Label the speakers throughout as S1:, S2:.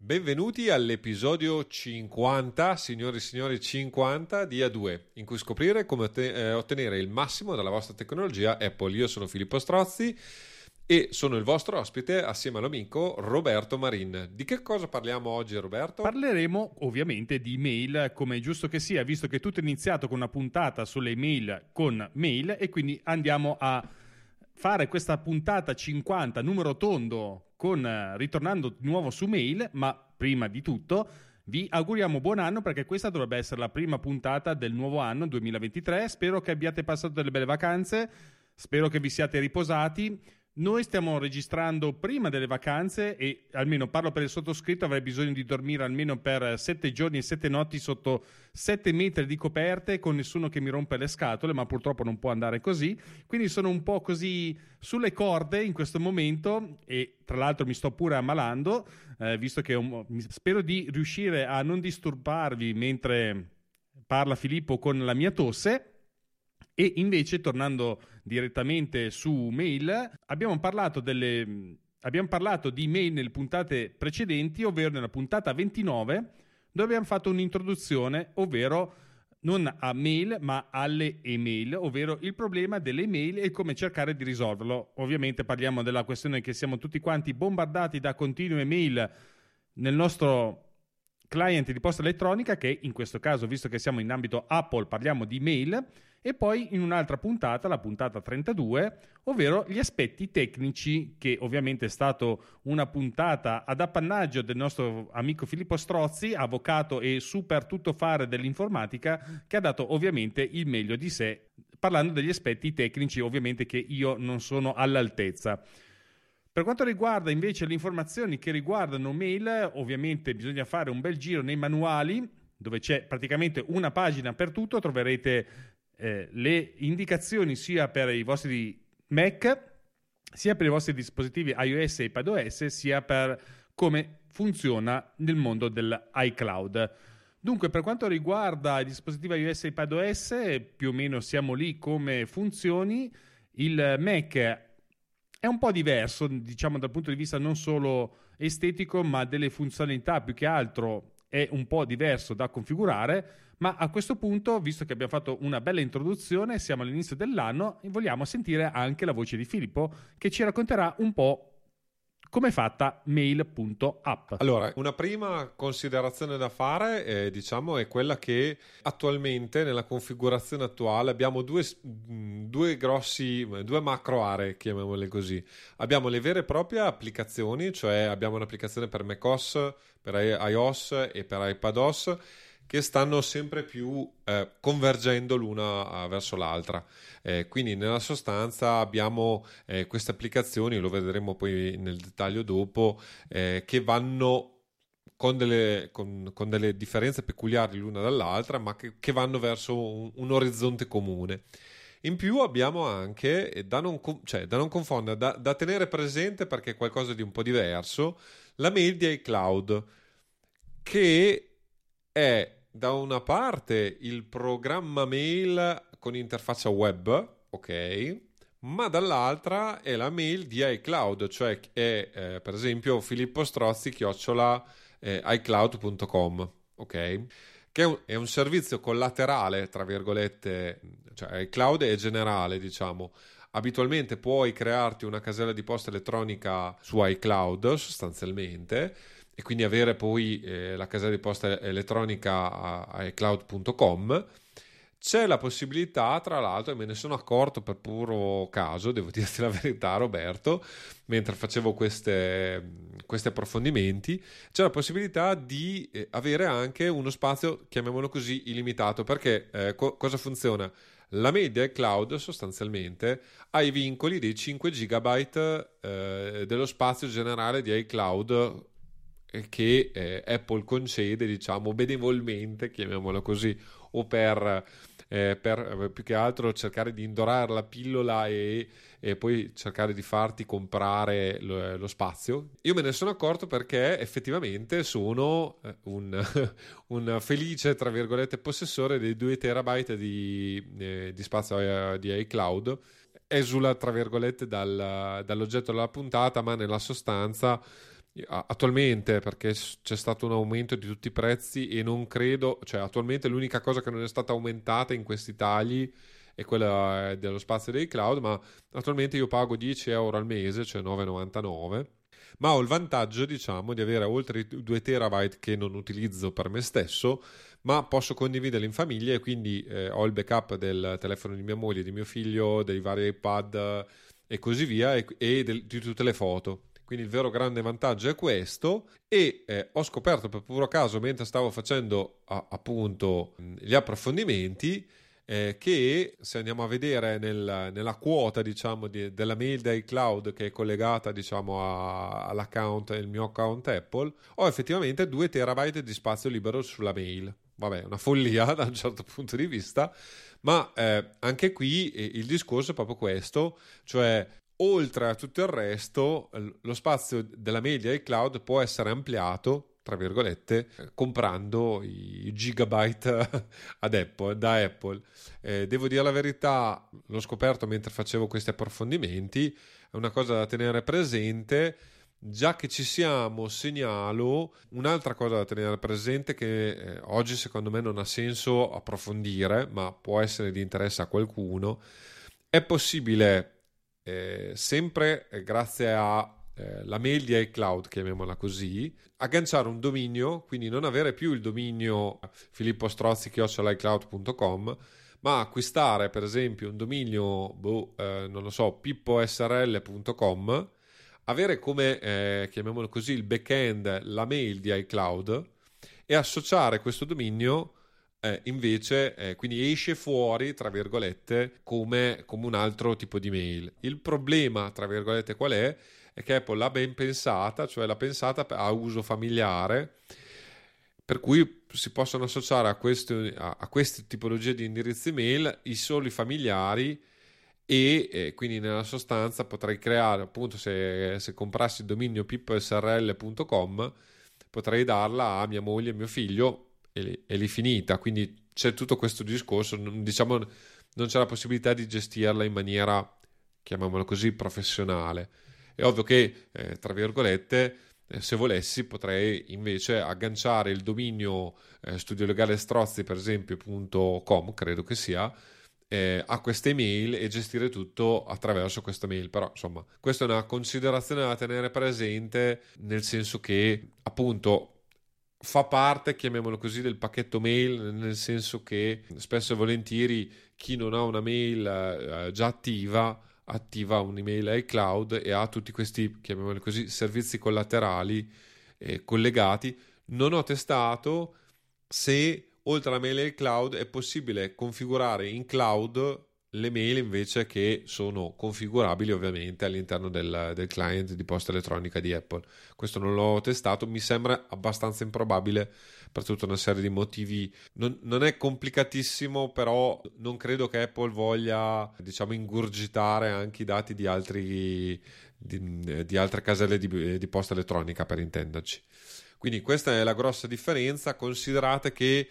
S1: Benvenuti all'episodio 50, signori e signori 50 di A2, in cui scoprire come eh, ottenere il massimo dalla vostra tecnologia Apple. Io sono Filippo Strozzi e sono il vostro ospite assieme all'amico Roberto Marin. Di che cosa parliamo oggi Roberto?
S2: Parleremo ovviamente di mail, come è giusto che sia, visto che tutto è iniziato con una puntata sulle mail con mail e quindi andiamo a fare questa puntata 50, numero tondo, con, eh, ritornando di nuovo su mail, ma prima di tutto vi auguriamo buon anno perché questa dovrebbe essere la prima puntata del nuovo anno 2023. Spero che abbiate passato delle belle vacanze, spero che vi siate riposati noi stiamo registrando prima delle vacanze e almeno parlo per il sottoscritto, avrei bisogno di dormire almeno per sette giorni e sette notti sotto sette metri di coperte con nessuno che mi rompe le scatole, ma purtroppo non può andare così. Quindi sono un po' così sulle corde in questo momento e tra l'altro mi sto pure ammalando, eh, visto che un, spero di riuscire a non disturbarvi mentre parla Filippo con la mia tosse. E invece, tornando direttamente su mail, abbiamo parlato, delle, abbiamo parlato di mail nelle puntate precedenti, ovvero nella puntata 29, dove abbiamo fatto un'introduzione, ovvero non a mail ma alle email, ovvero il problema delle email e come cercare di risolverlo. Ovviamente parliamo della questione che siamo tutti quanti bombardati da continue mail nel nostro client di posta elettronica che in questo caso, visto che siamo in ambito Apple, parliamo di mail e poi in un'altra puntata, la puntata 32, ovvero gli aspetti tecnici, che ovviamente è stata una puntata ad appannaggio del nostro amico Filippo Strozzi, avvocato e super tuttofare dell'informatica, che ha dato ovviamente il meglio di sé, parlando degli aspetti tecnici, ovviamente che io non sono all'altezza. Per quanto riguarda invece le informazioni che riguardano mail, ovviamente bisogna fare un bel giro nei manuali, dove c'è praticamente una pagina per tutto, troverete eh, le indicazioni sia per i vostri Mac, sia per i vostri dispositivi iOS e iPadOS, sia per come funziona nel mondo dell'iCloud. Dunque, per quanto riguarda i dispositivi iOS e iPadOS, più o meno siamo lì come funzioni. Il Mac è un po' diverso, diciamo dal punto di vista non solo estetico, ma delle funzionalità. Più che altro è un po' diverso da configurare ma a questo punto, visto che abbiamo fatto una bella introduzione, siamo all'inizio dell'anno e vogliamo sentire anche la voce di Filippo che ci racconterà un po' come è fatta mail.app.
S1: Allora, una prima considerazione da fare eh, diciamo, è quella che attualmente nella configurazione attuale abbiamo due, due grossi, due macro aree, chiamiamole così. Abbiamo le vere e proprie applicazioni, cioè abbiamo un'applicazione per macOS, per iOS e per iPadOS che stanno sempre più eh, convergendo l'una eh, verso l'altra. Eh, quindi nella sostanza abbiamo eh, queste applicazioni, lo vedremo poi nel dettaglio dopo, eh, che vanno con delle, con, con delle, differenze peculiari l'una dall'altra, ma che, che vanno verso un, un, orizzonte comune. In più abbiamo anche, da non, cioè, da non confondere, da, da tenere presente perché è qualcosa di un po' diverso, la mail di iCloud, che è da una parte il programma mail con interfaccia web, ok, ma dall'altra è la mail di iCloud, cioè è eh, per esempio Filippo Strozzi chiocciola eh, iCloud.com, ok? Che è un, è un, servizio collaterale, tra virgolette, cioè iCloud è generale, diciamo. Abitualmente puoi crearti una casella di posta elettronica su iCloud sostanzialmente e quindi avere poi eh, la casella di posta elettronica a, a iCloud.com. C'è la possibilità, tra l'altro, e me ne sono accorto per puro caso, devo dirti la verità, Roberto, mentre facevo queste, questi approfondimenti, c'è la possibilità di eh, avere anche uno spazio, chiamiamolo così, illimitato. Perché eh, co- cosa funziona? La media cloud sostanzialmente ha i vincoli dei 5 GB eh, dello spazio generale di iCloud che eh, Apple concede, diciamo, benevolmente, chiamiamolo così, o per, eh, per eh, più che altro cercare di indorare la pillola e, e poi cercare di farti comprare lo, lo, spazio. Io me ne sono accorto perché effettivamente sono eh, un, un felice, tra virgolette, possessore dei 2 terabyte di, eh, di spazio eh, di iCloud. Esula, tra virgolette, dal, dall'oggetto della puntata, ma nella sostanza attualmente perché c'è stato un aumento di tutti i prezzi e non credo, cioè attualmente l'unica cosa che non è stata aumentata in questi tagli è quella eh, dello spazio dei cloud, ma attualmente io pago 10 euro al mese, cioè 9,99 ma ho il vantaggio, diciamo, di avere oltre 2 terabyte che non utilizzo per me stesso, ma posso condividerli in famiglia e quindi eh, ho il backup del telefono di mia moglie, di mio figlio, dei vari iPad e così via e, e del, di tutte le foto. Quindi il vero grande vantaggio è questo. E eh, ho scoperto per puro caso mentre stavo facendo a, appunto gli approfondimenti eh, che se andiamo a vedere nel, nella quota diciamo di, della mail dai cloud che è collegata diciamo a, all'account il mio account Apple ho effettivamente 2 terabyte di spazio libero sulla mail. Vabbè una follia da un certo punto di vista ma eh, anche qui eh, il discorso è proprio questo cioè oltre a tutto il resto lo spazio della media iCloud può essere ampliato tra virgolette, comprando i gigabyte ad Apple, da Apple. Eh, devo dire la verità, l'ho scoperto mentre facevo questi approfondimenti, è una cosa da tenere presente. Già che ci siamo, segnalo un'altra cosa da tenere presente che eh, oggi secondo me non ha senso approfondire, ma può essere di interesse a qualcuno. È possibile eh, sempre eh, grazie a eh, mail di iCloud, chiamiamola così, agganciare un dominio, quindi non avere più il dominio filippostrozzi.icloud.com, ma acquistare per esempio un dominio, boh, eh, non lo so, pipposrl.com, avere come, eh, chiamiamolo così, il backend, la mail di iCloud e associare questo dominio eh, invece eh, quindi esce fuori tra virgolette come, come, un altro tipo di mail. Il problema tra virgolette qual è? È che Apple l'ha ben pensata, cioè l'ha pensata a uso familiare, per cui si possono associare a, queste, a, a queste tipologie di indirizzi mail i soli familiari e eh, quindi nella sostanza potrei creare appunto se, se comprassi il dominio pippsrl.com potrei darla a mia moglie e mio figlio e, lì finita quindi c'è tutto questo discorso diciamo non c'è la possibilità di gestirla in maniera chiamiamola così professionale è ovvio che, eh, tra virgolette, eh, se volessi potrei invece agganciare il dominio eh, studiolegalestrozzi, per esempio, .com, credo che sia, eh, a queste email e gestire tutto attraverso questa mail. Però, insomma, questa è una considerazione da tenere presente, nel senso che, appunto, fa parte, chiamiamolo così, del pacchetto mail, nel senso che spesso e volentieri chi non ha una mail eh, già attiva attiva un'email iCloud e ha tutti questi, chiamiamoli così, servizi collaterali eh, collegati. Non ho testato se oltre alla mail iCloud è possibile configurare in cloud le mail invece che sono configurabili ovviamente all'interno del, del, client di posta elettronica di Apple. Questo non l'ho testato, mi sembra abbastanza improbabile per tutta una serie di motivi. Non, non è complicatissimo, però non credo che Apple voglia, diciamo, ingurgitare anche i dati di, altri, di, di altre caselle di, di posta elettronica, per intenderci. Quindi questa è la grossa differenza. Considerate che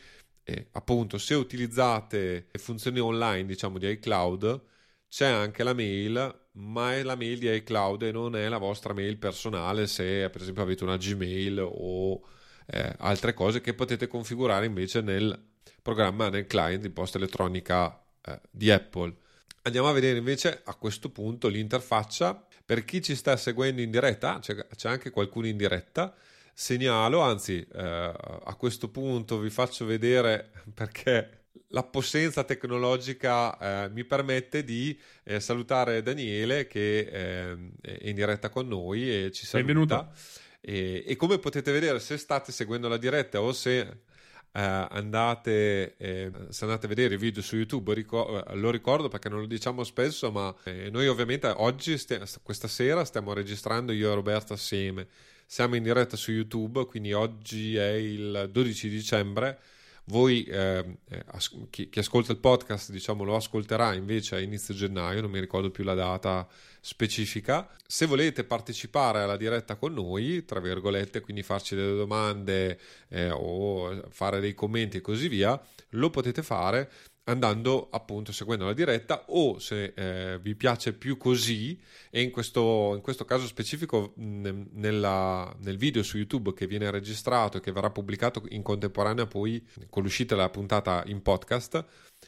S1: eh, appunto se utilizzate le funzioni online diciamo di iCloud c'è anche la mail ma è la mail di iCloud e non è la vostra mail personale se per esempio avete una Gmail o eh, altre cose che potete configurare invece nel programma nel client di posta elettronica eh, di Apple. Andiamo a vedere invece a questo punto l'interfaccia. Per chi ci sta seguendo in diretta c'è, c'è anche qualcuno in diretta segnalo, anzi eh, a questo punto vi faccio vedere perché la possenza tecnologica eh, mi permette di eh, salutare Daniele che ehm, è in diretta con noi e ci saluta.
S2: Benvenuto.
S1: E, e, come potete vedere se state seguendo la diretta o se eh, andate, eh, se andate a vedere i video su YouTube, ricor- lo ricordo perché non lo diciamo spesso, ma eh, noi ovviamente oggi, st- questa sera, stiamo registrando io e Roberto assieme siamo in diretta su YouTube, quindi oggi è il 12 dicembre. Voi, eh, as- chi-, chi, ascolta il podcast, diciamo, lo ascolterà invece a inizio gennaio, non mi ricordo più la data specifica. Se volete partecipare alla diretta con noi, tra virgolette, quindi farci delle domande eh, o fare dei commenti e così via, lo potete fare andando appunto seguendo la diretta o se eh, vi piace più così e in questo, in questo caso specifico mh, nella, nel video su YouTube che viene registrato e che verrà pubblicato in contemporanea poi con l'uscita della puntata in podcast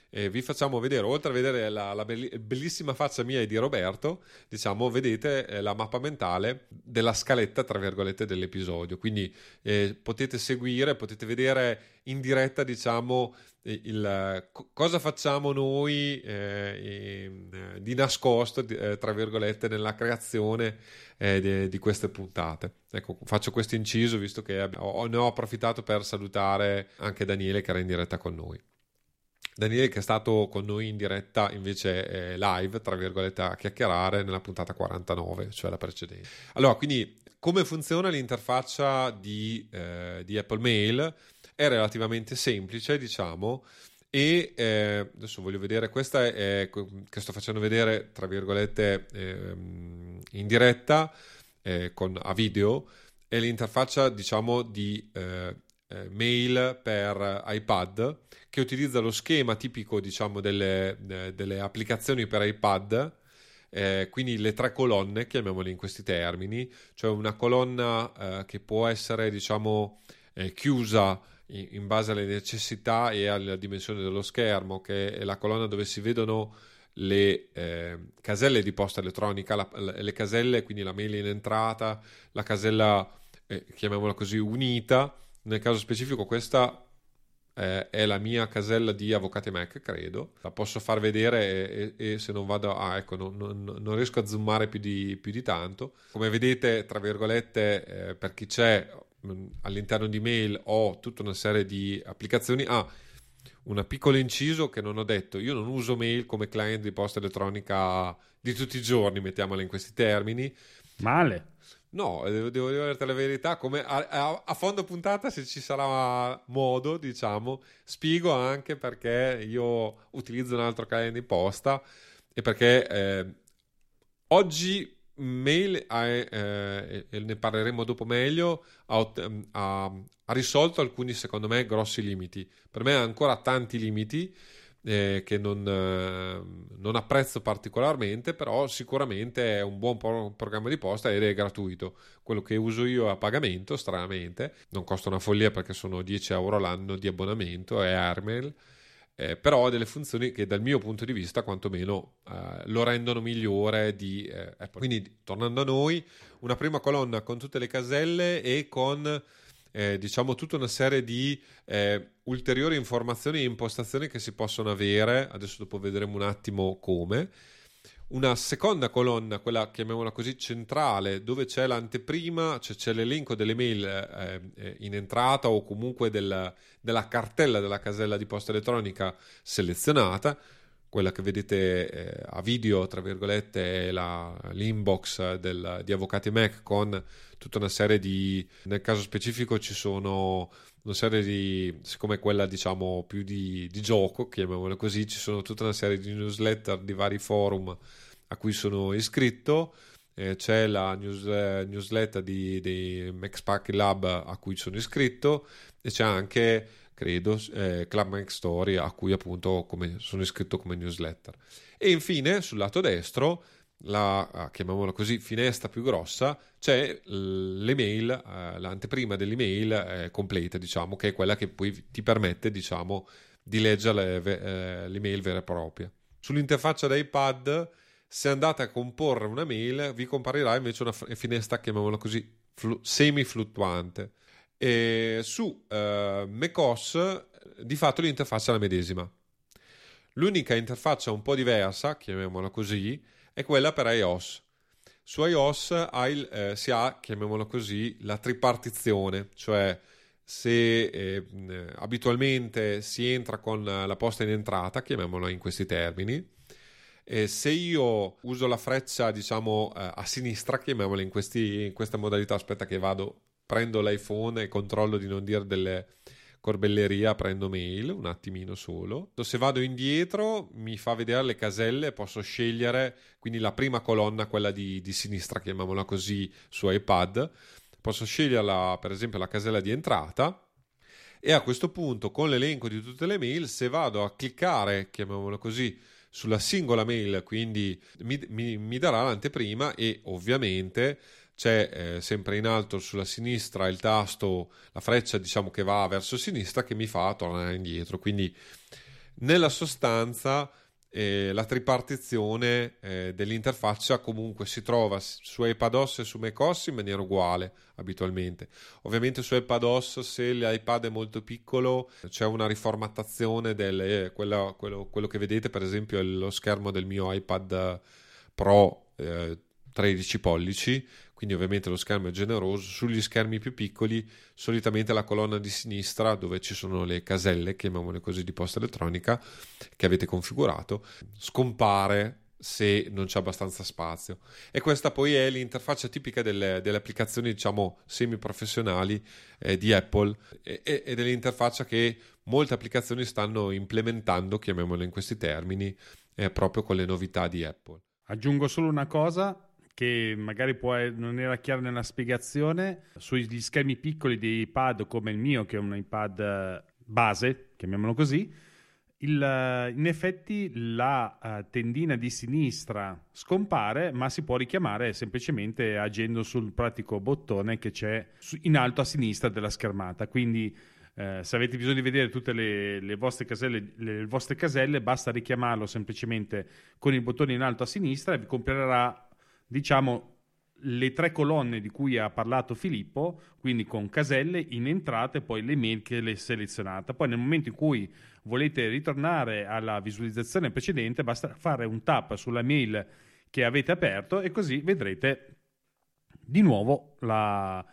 S1: eh, vi facciamo vedere oltre a vedere la, la bellissima faccia mia e di Roberto diciamo vedete eh, la mappa mentale della scaletta tra virgolette dell'episodio quindi eh, potete seguire potete vedere in diretta diciamo il, cosa facciamo noi eh, di nascosto, eh, tra virgolette, nella creazione eh, de, di queste puntate. Ecco, faccio questo inciso visto che ho, ne ho approfittato per salutare anche Daniele che era in diretta con noi. Daniele che è stato con noi in diretta invece eh, live, tra virgolette, a chiacchierare nella puntata 49, cioè la precedente. Allora, quindi come funziona l'interfaccia di, eh, di Apple Mail? è relativamente semplice, diciamo, e eh, adesso voglio vedere, questa è, che sto facendo vedere, tra virgolette, eh, in diretta, eh, con, a video, è l'interfaccia, diciamo, di eh, mail per iPad, che utilizza lo schema tipico, diciamo, delle, eh, delle applicazioni per iPad, eh, quindi le tre colonne, chiamiamole in questi termini, cioè una colonna eh, che può essere diciamo eh, chiusa in base alle necessità e alla dimensione dello schermo, che è la colonna dove si vedono le eh, caselle di posta elettronica, la, le caselle, quindi la mail in entrata, la casella, eh, chiamiamola così, unita. Nel caso specifico questa eh, è la mia casella di Avvocate Mac, credo. La posso far vedere e, e, e se non vado... Ah, ecco, non, non, non, riesco a zoomare più di, più di tanto. Come vedete, tra virgolette, eh, per chi c'è, Mm, all'interno di mail ho tutta una serie di applicazioni. Ah, un piccolo inciso che non ho detto, io non uso mail come client di posta elettronica di tutti i giorni, mettiamola in questi termini.
S2: Male.
S1: No, devo, devo dirti la verità, come a, a, a, fondo puntata se ci sarà modo, diciamo, spiego anche perché io utilizzo un altro client di posta e perché eh, oggi Mail eh, e ne parleremo dopo meglio, ha, ha, ha, risolto alcuni, secondo me, grossi limiti. Per me ha ancora tanti limiti eh, che non, eh, non, apprezzo particolarmente, però sicuramente è un buon pro- programma di posta ed è gratuito. Quello che uso io è a pagamento, stranamente, non costa una follia perché sono 10 euro l'anno di abbonamento, è Airmail eh, però ha delle funzioni che dal mio punto di vista quantomeno eh, lo rendono migliore di eh, Apple. Quindi tornando a noi, una prima colonna con tutte le caselle e con eh, diciamo tutta una serie di eh, ulteriori informazioni e impostazioni che si possono avere, adesso dopo vedremo un attimo come una seconda colonna, quella chiamiamola così centrale, dove c'è l'anteprima, cioè c'è l'elenco delle mail eh, eh, in entrata o comunque del, della cartella della casella di posta elettronica selezionata. Quella che vedete eh, a video, tra virgolette, è la, l'inbox del, di Avvocati Mac con tutta una serie di. Nel caso specifico ci sono una serie di, siccome quella diciamo più di, di gioco, chiamiamola così, ci sono tutta una serie di newsletter di vari forum a cui sono iscritto. Eh, c'è la news, eh, newsletter di, di MaxPack Lab a cui sono iscritto e c'è anche, credo, eh, Club Mac Story a cui appunto come, sono iscritto come newsletter. E infine sul lato destro la, ah, chiamiamola così, finestra più grossa, c'è l'email, eh, l'anteprima dell'email eh, completa, diciamo, che è quella che poi ti permette, diciamo, di leggere le, eh, l'email vera e propria. Sull'interfaccia da iPad, se andate a comporre una mail, vi comparirà invece una finestra, chiamiamola così, flu- semi-fluttuante. E su eh, macOS, di fatto l'interfaccia è la medesima. L'unica interfaccia un po' diversa, chiamiamola così, è quella per iOS. Su iOS il, eh, si ha, chiamiamolo così, la tripartizione, cioè se eh, abitualmente si entra con la posta in entrata, chiamiamola in questi termini, e se io uso la freccia, diciamo, eh, a sinistra, chiamiamola in, questi, in questa modalità, aspetta che vado, prendo l'iPhone e controllo di non dire delle corbelleria prendo mail un attimino solo. Se vado indietro mi fa vedere le caselle posso scegliere quindi la prima colonna quella di, di sinistra chiamiamola così su iPad. Posso sceglierla per esempio la casella di entrata. E a questo punto con l'elenco di tutte le mail, se vado a cliccare, chiamiamolo così, sulla singola mail, quindi mi, mi, mi darà l'anteprima e ovviamente c'è eh, sempre in alto sulla sinistra il tasto, la freccia diciamo che va verso sinistra che mi fa tornare indietro. Quindi nella sostanza eh, la tripartizione eh, dell'interfaccia comunque si trova su iPadOS e su macOS in maniera uguale abitualmente. Ovviamente su iPadOS se l'iPad è molto piccolo c'è una riformattazione del eh, quello, quello, quello, che vedete per esempio è lo schermo del mio iPad Pro 13 eh, pollici quindi ovviamente lo schermo è generoso. Sugli schermi più piccoli, solitamente la colonna di sinistra, dove ci sono le caselle, chiamiamole così, di posta elettronica, che avete configurato, scompare se non c'è abbastanza spazio. E questa poi è l'interfaccia tipica delle, delle applicazioni, diciamo, semi-professionali eh, di Apple ed è l'interfaccia che molte applicazioni stanno implementando, chiamiamole in questi termini, eh, proprio con le novità di Apple.
S2: Aggiungo solo una cosa, che magari può, non era chiaro nella spiegazione, sugli schermi piccoli di iPad come il mio, che è un iPad eh, base, chiamiamolo così, il, eh, in effetti la uh, tendina di sinistra scompare, ma si può richiamare semplicemente agendo sul pratico bottone che c'è in alto a sinistra della schermata. Quindi eh, se avete bisogno di vedere tutte le, le, vostre caselle, le, vostre caselle, basta richiamarlo semplicemente con il bottone in alto a sinistra e vi comprerà diciamo, le tre colonne di cui ha parlato Filippo, quindi con caselle in entrata e poi le mail che le selezionata. Poi nel momento in cui volete ritornare alla visualizzazione precedente, basta fare un tap sulla mail che avete aperto e così vedrete di nuovo la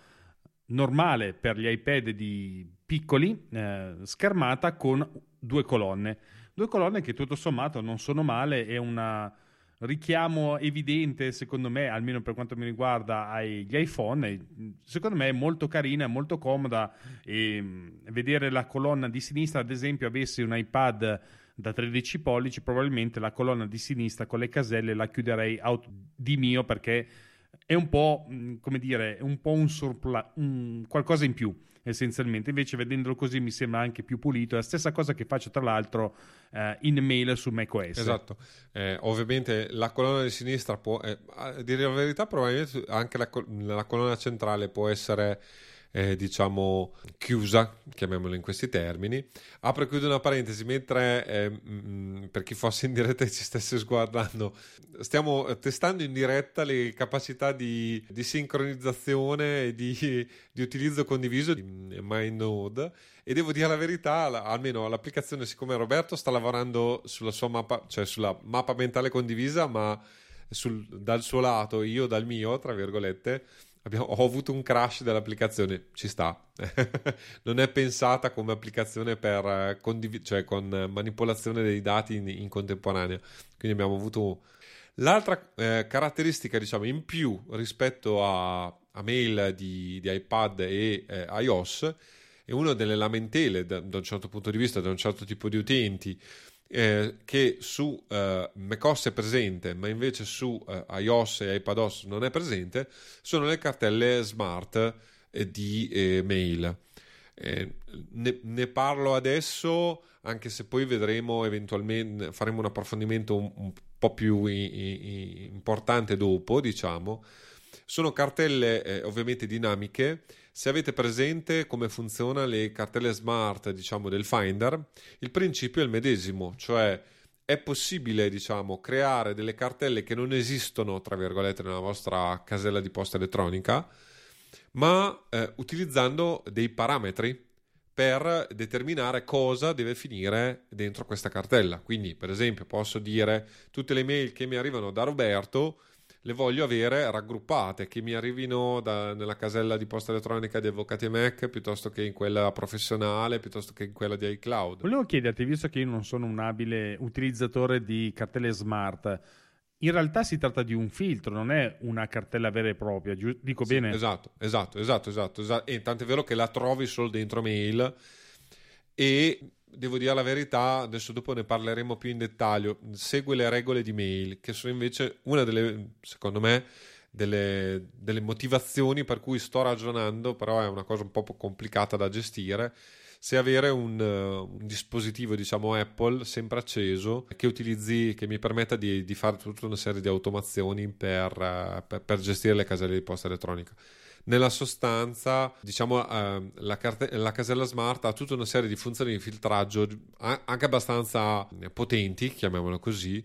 S2: normale per gli iPad di piccoli eh, schermata con due colonne. Due colonne che tutto sommato non sono male, è una richiamo evidente, secondo me, almeno per quanto mi riguarda, agli iPhone. Secondo me è molto carina, molto comoda e mm, vedere la colonna di sinistra, ad esempio, avessi un iPad da 13 pollici, probabilmente la colonna di sinistra con le caselle la chiuderei out di mio perché è un po', mm, come dire, un po' un surplus, qualcosa in più essenzialmente. Invece, vedendolo così, mi sembra anche più pulito. È la stessa cosa che faccio, tra l'altro, eh, in mail su macOS.
S1: Esatto. Eh, ovviamente la colonna di sinistra può, eh, a dire la verità, probabilmente anche la, la colonna centrale può essere eh, diciamo chiusa, chiamiamola in questi termini. Apro e chiudo una parentesi, mentre eh, mh, mm, per chi fosse in diretta e ci stesse sguardando, stiamo testando in diretta le capacità di, di sincronizzazione e di, di, utilizzo condiviso di MyNode e devo dire la verità, almeno l'applicazione, siccome Roberto sta lavorando sulla sua mappa, cioè sulla mappa mentale condivisa, ma sul, dal suo lato, io dal mio, tra virgolette, Abbiamo, ho avuto un crash dell'applicazione, ci sta. non è pensata come applicazione per eh, condiv- cioè con manipolazione dei dati in, in contemporanea. Quindi abbiamo avuto l'altra eh, caratteristica, diciamo, in più rispetto a, a mail di, di, iPad e eh, iOS è una delle lamentele da, da un certo punto di vista, da un certo tipo di utenti eh, che su eh, macOS è presente, ma invece su eh, iOS e iPadOS non è presente, sono le cartelle smart eh, di eh, mail. Eh, ne, ne, parlo adesso, anche se poi vedremo eventualmente, faremo un approfondimento un, un po' più i, i, importante dopo, diciamo. Sono cartelle ovviamente dinamiche se avete presente come funziona le cartelle smart, diciamo, del Finder, il principio è il medesimo, cioè è possibile, diciamo, creare delle cartelle che non esistono, tra virgolette, nella vostra casella di posta elettronica, ma eh, utilizzando dei parametri per determinare cosa deve finire dentro questa cartella. Quindi, per esempio, posso dire tutte le mail che mi arrivano da Roberto le voglio avere raggruppate, che mi arrivino da, nella casella di posta elettronica di Avvocati Mac piuttosto che in quella professionale, piuttosto che in quella di iCloud.
S2: Volevo chiederti, visto che io non sono un abile utilizzatore di cartelle smart, in realtà si tratta di un filtro, non è una cartella vera e propria, giu- dico
S1: sì,
S2: bene?
S1: Esatto, esatto, esatto, esatto, esatto. E tanto è vero che la trovi solo dentro mail e devo dire la verità, adesso dopo ne parleremo più in dettaglio, segue le regole di mail, che sono invece una delle, secondo me, delle, delle motivazioni per cui sto ragionando, però è una cosa un po' complicata da gestire se avere un, un, dispositivo, diciamo Apple, sempre acceso, che utilizzi, che mi permetta di, di fare tutta una serie di automazioni per, per, per, gestire le caselle di posta elettronica. Nella sostanza, diciamo, uh, la, carte- la, casella smart ha tutta una serie di funzioni di filtraggio anche abbastanza potenti, chiamiamolo così,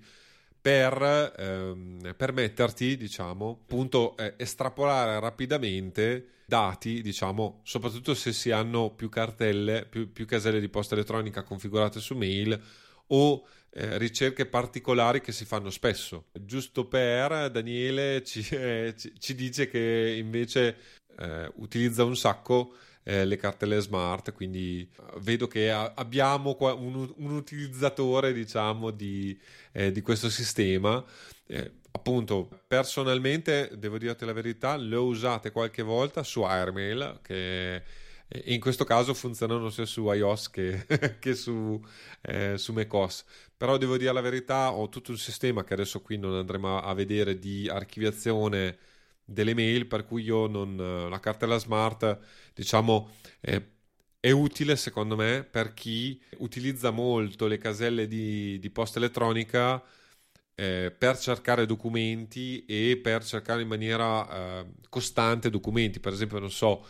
S1: per ehm, permetterti, diciamo, appunto, eh, estrapolare rapidamente dati, diciamo, soprattutto se si hanno più cartelle, più, più caselle di posta elettronica configurate su mail o eh, ricerche particolari che si fanno spesso. Giusto per Daniele ci, eh, ci, ci dice che invece eh, utilizza un sacco eh, le cartelle smart, quindi eh, vedo che a- abbiamo un, un, utilizzatore, diciamo, di, di questo sistema. Appunto, personalmente, devo dirti la verità, le ho usate qualche volta su Airmail, che in questo caso funzionano sia su iOS che, che su, eh, su macOS. Però devo dire la verità, ho tutto un sistema che adesso qui non andremo a vedere di archiviazione delle mail per cui io non la cartella smart diciamo eh, è utile secondo me per chi utilizza molto le caselle di, di posta elettronica eh, per cercare documenti e per cercare in maniera eh, costante documenti. Per esempio non so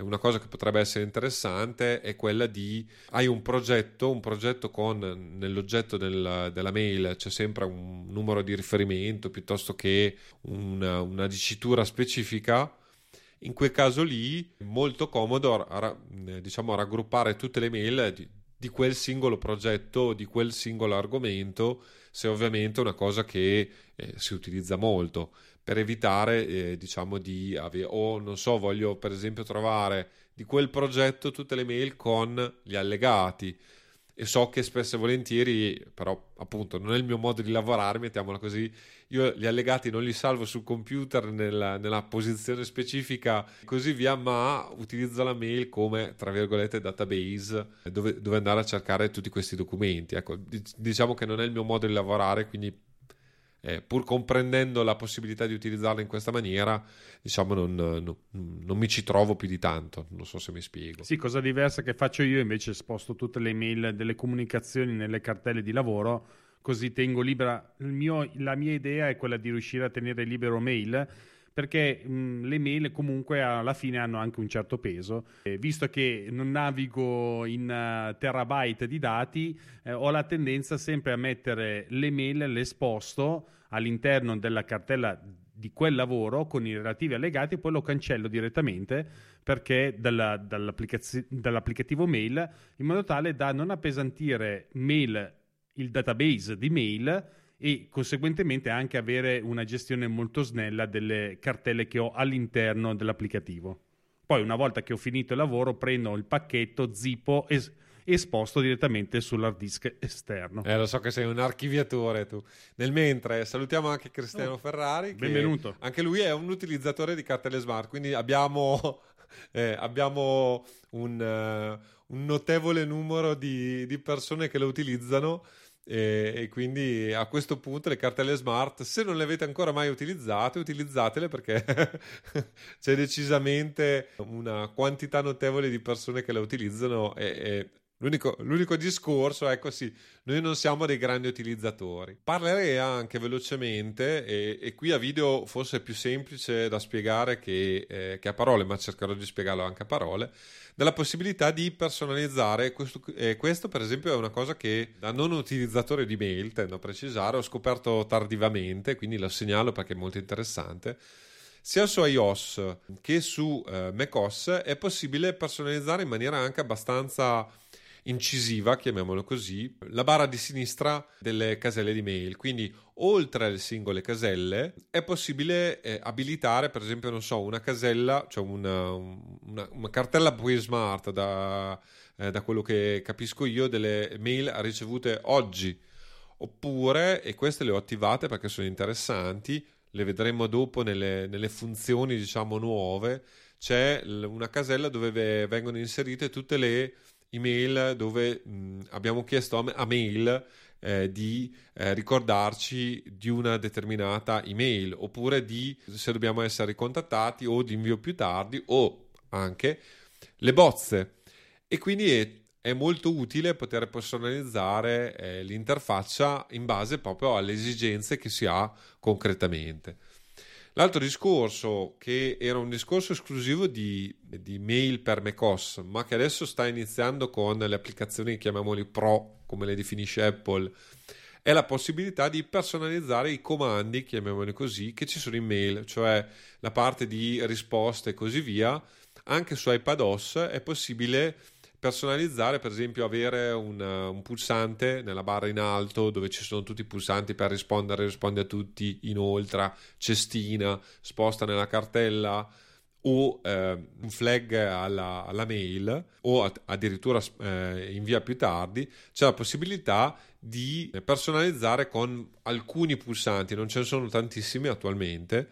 S1: una cosa che potrebbe essere interessante è quella di hai un progetto, un progetto con nell'oggetto del, della mail c'è sempre un numero di riferimento piuttosto che una, una dicitura specifica. In quel caso lì è molto comodo diciamo, raggruppare tutte le mail di, di quel singolo progetto, di quel singolo argomento, se ovviamente è una cosa che eh, si utilizza molto per evitare, eh, diciamo, di avere, o non so, voglio per esempio trovare di quel progetto tutte le mail con gli allegati e so che spesso e volentieri, però appunto non è il mio modo di lavorare, mettiamola così, io gli allegati non li salvo sul computer nella, nella posizione specifica e così via, ma utilizzo la mail come, tra virgolette, database dove, dove andare a cercare tutti questi documenti. Ecco, diciamo che non è il mio modo di lavorare, quindi eh, pur comprendendo la possibilità di utilizzarla in questa maniera, diciamo non, non, non, mi ci trovo più di tanto, non so se mi spiego.
S2: Sì, cosa diversa che faccio io invece sposto tutte le mail delle comunicazioni nelle cartelle di lavoro, così tengo libera, mio, la mia idea è quella di riuscire a tenere libero mail perché mh, le mail comunque alla fine hanno anche un certo peso. E visto che non navigo in uh, terabyte di dati, eh, ho la tendenza sempre a mettere le mail, le sposto all'interno della cartella di quel lavoro con i relativi allegati, poi lo cancello direttamente perché dalla, dall'applicativo mail in modo tale da non appesantire mail il database di mail e conseguentemente anche avere una gestione molto snella delle cartelle che ho all'interno dell'applicativo. Poi una volta che ho finito il lavoro prendo il pacchetto, zippo e esposto direttamente sull'hard disk esterno.
S1: Eh, lo so che sei un archiviatore tu. Nel mentre salutiamo anche Cristiano oh, Ferrari.
S2: Benvenuto.
S1: Anche lui è un utilizzatore di cartelle smart, quindi abbiamo, eh, abbiamo un, uh, un, notevole numero di, di persone che lo utilizzano. E, e, quindi a questo punto le cartelle smart, se non le avete ancora mai utilizzate, utilizzatele perché c'è decisamente una quantità notevole di persone che le utilizzano e, e L'unico, l'unico, discorso, ecco sì, noi non siamo dei grandi utilizzatori. Parlerei anche velocemente, e, e qui a video forse è più semplice da spiegare che, eh, che, a parole, ma cercherò di spiegarlo anche a parole, della possibilità di personalizzare. Questo, eh, questo per esempio è una cosa che da non utilizzatore di mail, tendo a precisare, ho scoperto tardivamente, quindi lo segnalo perché è molto interessante sia su iOS che su eh, macOS è possibile personalizzare in maniera anche abbastanza incisiva, chiamiamolo così, la barra di sinistra delle caselle di mail. Quindi, oltre alle singole caselle, è possibile eh, abilitare, per esempio, non so, una casella, cioè una, una, una cartella poi smart da, eh, da quello che capisco io, delle mail ricevute oggi. Oppure, e queste le ho attivate perché sono interessanti, le vedremo dopo nelle, nelle funzioni, diciamo, nuove. C'è una casella dove vengono inserite tutte le email dove mh, abbiamo chiesto a, mail eh, di eh, ricordarci di una determinata email oppure di se dobbiamo essere ricontattati o di invio più tardi o anche le bozze e quindi è, è molto utile poter personalizzare eh, l'interfaccia in base proprio alle esigenze che si ha concretamente. L'altro discorso, che era un discorso esclusivo di, di mail per macOS, ma che adesso sta iniziando con le applicazioni, chiamiamoli pro, come le definisce Apple, è la possibilità di personalizzare i comandi, chiamiamoli così, che ci sono in mail, cioè la parte di risposte e così via. Anche su iPadOS è possibile personalizzare, per esempio avere un, un, pulsante nella barra in alto dove ci sono tutti i pulsanti per rispondere, risponde a tutti, inoltre, cestina, sposta nella cartella o eh, un flag alla, alla, mail o addirittura eh, invia più tardi, c'è la possibilità di personalizzare con alcuni pulsanti, non ce ne sono tantissimi attualmente,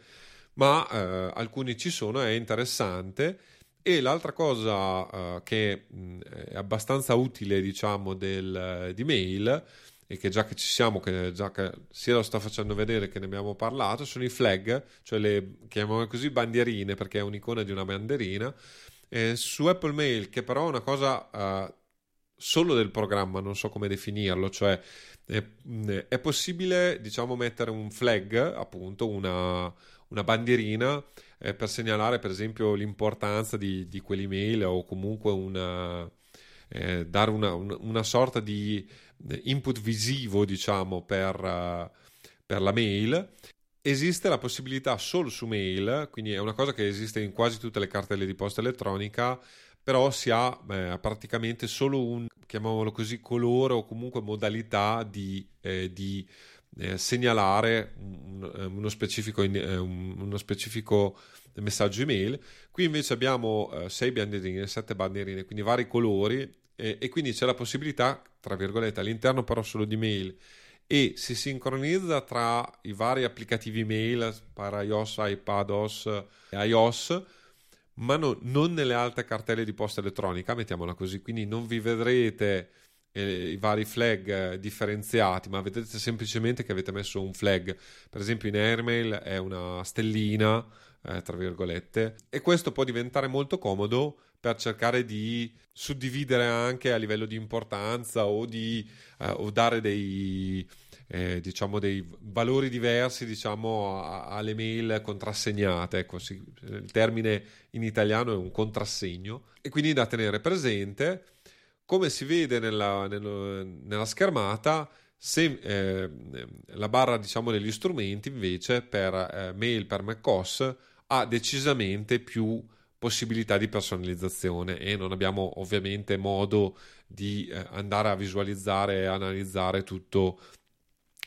S1: ma eh, alcuni ci sono, è interessante e l'altra cosa uh, che mh, è abbastanza utile, diciamo, del, di mail, e che già che ci siamo, che già che sia lo sta facendo vedere che ne abbiamo parlato, sono i flag, cioè le chiamiamo così bandierine, perché è un'icona di una bandierina. Eh, su Apple Mail, che però è una cosa uh, solo del programma, non so come definirlo, cioè è, è possibile, diciamo, mettere un flag, appunto, una, una bandierina eh, per segnalare per esempio l'importanza di, di quell'email o comunque una, eh, dare una, una, una, sorta di eh, input visivo diciamo per, uh, per la mail. Esiste la possibilità solo su mail, quindi è una cosa che esiste in quasi tutte le cartelle di posta elettronica, però si ha eh, praticamente solo un, chiamiamolo così, colore o comunque modalità di, eh, di eh, segnalare eh, uno, specifico eh, uno specifico messaggio email. Qui invece abbiamo eh, sei bandierine, sette bandierine, quindi vari colori e, e quindi c'è la possibilità, tra virgolette, all'interno però solo di mail e si sincronizza tra i vari applicativi mail per iOS, iPadOS e iOS ma no, non nelle altre cartelle di posta elettronica, mettiamola così, quindi non vi vedrete eh, i vari flag eh, differenziati, ma vedete semplicemente che avete messo un flag. Per esempio in Airmail è una stellina, eh, tra virgolette, e questo può diventare molto comodo per cercare di suddividere anche a livello di importanza o di eh, o dare dei, eh, diciamo dei valori diversi diciamo, a, alle mail contrassegnate. Ecco, si, il termine in italiano è un contrassegno e quindi da tenere presente come si vede nella, nella, schermata, se, eh, la barra diciamo, degli strumenti invece per eh, mail per macOS ha decisamente più possibilità di personalizzazione e non abbiamo ovviamente modo di eh, andare a visualizzare e analizzare tutto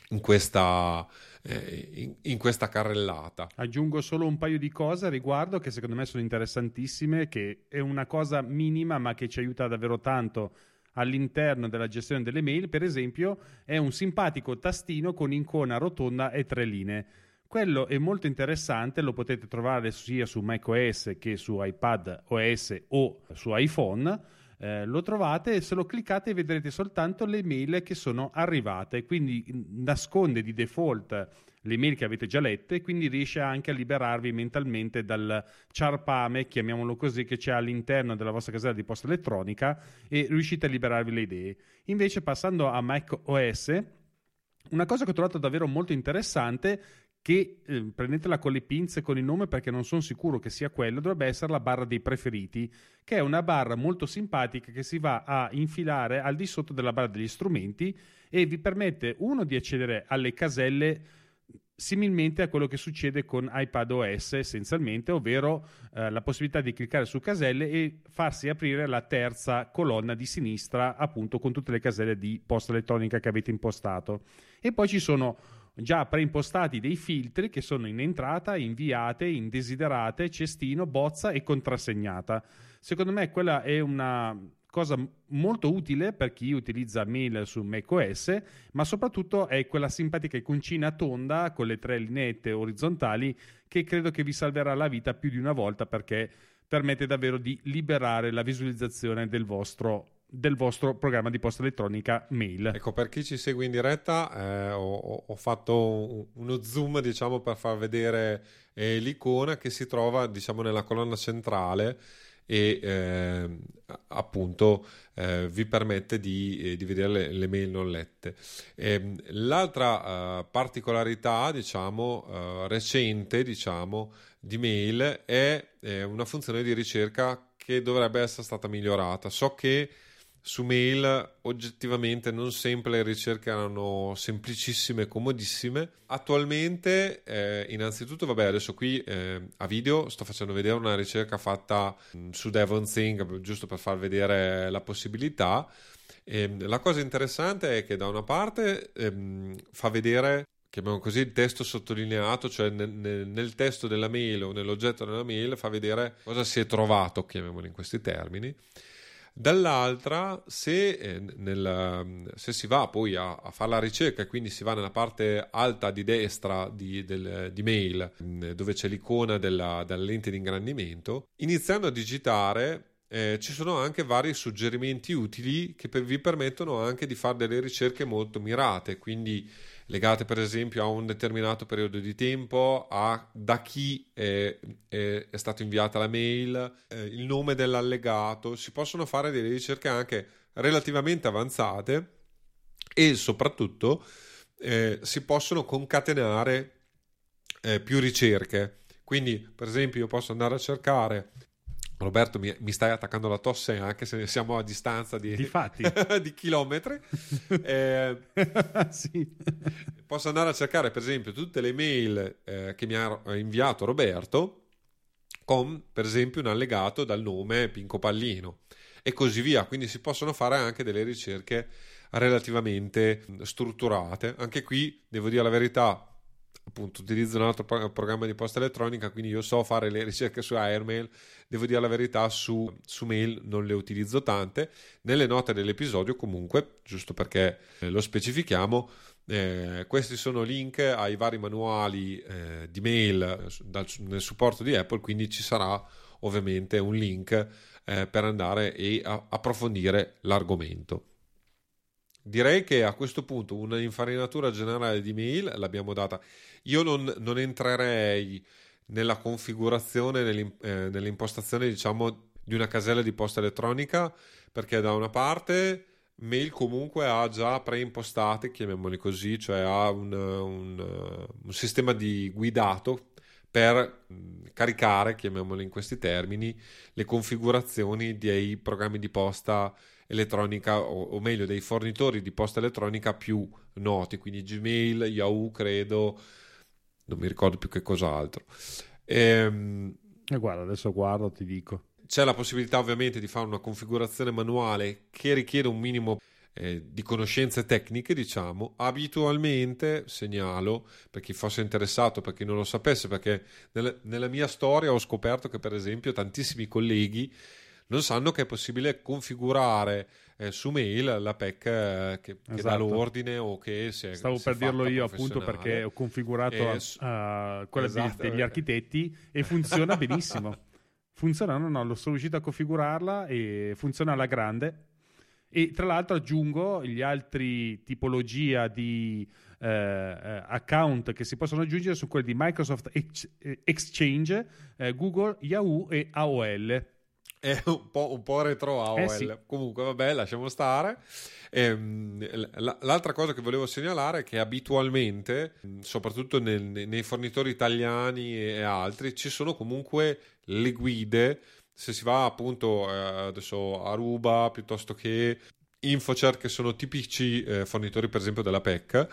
S1: in questa, eh, in, in, questa carrellata.
S2: Aggiungo solo un paio di cose a riguardo che secondo me sono interessantissime, che è una cosa minima ma che ci aiuta davvero tanto all'interno della gestione delle mail, per esempio, è un simpatico tastino con icona rotonda e tre linee. Quello è molto interessante, lo potete trovare sia su macOS che su iPad OS o su iPhone eh, lo trovate e se lo cliccate vedrete soltanto le mail che sono arrivate, quindi nasconde di default le mail che avete già lette, quindi riesce anche a liberarvi mentalmente dal ciarpame, chiamiamolo così, che c'è all'interno della vostra casella di posta elettronica e riuscite a liberarvi le idee. Invece passando a Mac OS, una cosa che ho trovato davvero molto interessante che eh, prendetela con le pinze con il nome perché non sono sicuro che sia quello, dovrebbe essere la barra dei preferiti, che è una barra molto simpatica che si va a infilare al di sotto della barra degli strumenti e vi permette uno di accedere alle caselle similmente a quello che succede con iPadOS essenzialmente, ovvero eh, la possibilità di cliccare su caselle e farsi aprire la terza colonna di sinistra appunto con tutte le caselle di posta elettronica che avete impostato. E poi ci sono già preimpostati dei filtri che sono in entrata, inviate, indesiderate, cestino, bozza e contrassegnata. Secondo me quella è una cosa molto utile per chi utilizza mail su macOS, ma soprattutto è quella simpatica iconcina tonda con le tre lineette orizzontali che credo che vi salverà la vita più di una volta perché permette davvero di liberare la visualizzazione del vostro del vostro programma di posta elettronica mail.
S1: Ecco, per chi ci segue in diretta, eh, ho, ho, fatto uno zoom, diciamo, per far vedere eh, l'icona che si trova, diciamo, nella colonna centrale e eh, appunto eh, vi permette di, eh, di vedere le, le, mail non lette. Ehm, l'altra uh, particolarità, diciamo, uh, recente, diciamo, di mail è una funzione di ricerca che dovrebbe essere stata migliorata. So che su mail oggettivamente non sempre le ricerche erano semplicissime e comodissime. Attualmente, eh, innanzitutto, vabbè, adesso qui eh, a video sto facendo vedere una ricerca fatta mh, mm, su Devonthing, giusto per far vedere la possibilità. E, ehm, la cosa interessante è che da una parte ehm, fa vedere chiamiamo così il testo sottolineato, cioè nel, nel, testo della mail o nell'oggetto della mail fa vedere cosa si è trovato, chiamiamolo in questi termini. Dall'altra, se, eh, nel, se si va poi a, a, fare la ricerca quindi si va nella parte alta di destra di, del, di mail, mm, dove c'è l'icona della, della lente di ingrandimento, iniziando a digitare eh, ci sono anche vari suggerimenti utili che per, vi permettono anche di fare delle ricerche molto mirate, quindi legate per esempio a un determinato periodo di tempo, a da chi è, è, è stata inviata la mail, eh, il nome dell'allegato, si possono fare delle ricerche anche relativamente avanzate e soprattutto eh, si possono concatenare eh, più ricerche. Quindi, per esempio, io posso andare a cercare Roberto, mi, mi, stai attaccando la tosse anche se siamo a distanza di, di chilometri. Eh, sì. Posso andare a cercare, per esempio, tutte le mail eh, che mi ha inviato Roberto con, per esempio, un allegato dal nome Pinco Pallino e così via. Quindi si possono fare anche delle ricerche relativamente strutturate. Anche qui, devo dire la verità, appunto utilizzo un altro programma di posta elettronica, quindi io so fare le ricerche su Airmail, devo dire la verità, su, su mail non le utilizzo tante. Nelle note dell'episodio comunque, giusto perché eh, lo specifichiamo, eh, questi sono link ai vari manuali eh, di mail eh, dal, nel supporto di Apple, quindi ci sarà ovviamente un link eh, per andare e a, approfondire l'argomento. Direi che a questo punto un'infarinatura generale di mail l'abbiamo data. Io non, non entrerei nella configurazione, eh, nell'impostazione, diciamo, di una casella di posta elettronica, perché da una parte mail comunque ha già preimpostate, chiamiamoli così, cioè ha un, un, un sistema di guidato per caricare, chiamiamoli in questi termini, le configurazioni dei programmi di posta elettronica o, o, meglio dei fornitori di posta elettronica più noti, quindi Gmail, Yahoo, credo, non mi ricordo più che cos'altro.
S2: Ehm, e guarda, adesso guardo, ti dico.
S1: C'è la possibilità ovviamente di fare una configurazione manuale che richiede un minimo eh, di conoscenze tecniche, diciamo. Abitualmente segnalo per chi fosse interessato, per chi non lo sapesse, perché nel, nella mia storia ho scoperto che, per esempio, tantissimi colleghi non sanno che è possibile configurare eh, su mail la PEC eh, che, che esatto. dà l'ordine o che
S2: si è, Stavo si per dirlo io appunto perché ho configurato e, a, a quella esatto, degli architetti e funziona benissimo. Funziona, no, no, lo sono riuscito a configurarla e funziona alla grande. E tra l'altro aggiungo gli altri tipologia di eh, eh account che si possono aggiungere su quelli di Microsoft Exchange, eh, Google, Yahoo e AOL
S1: è un po', un po retro AOL. Eh sì. Comunque, vabbè, lasciamo stare. Ehm, l'altra cosa che volevo segnalare è che abitualmente, soprattutto nel, nei fornitori italiani e altri, ci sono comunque le guide. Se si va appunto eh, adesso a Ruba piuttosto che Infocer, che sono tipici eh, fornitori, per esempio, della PEC,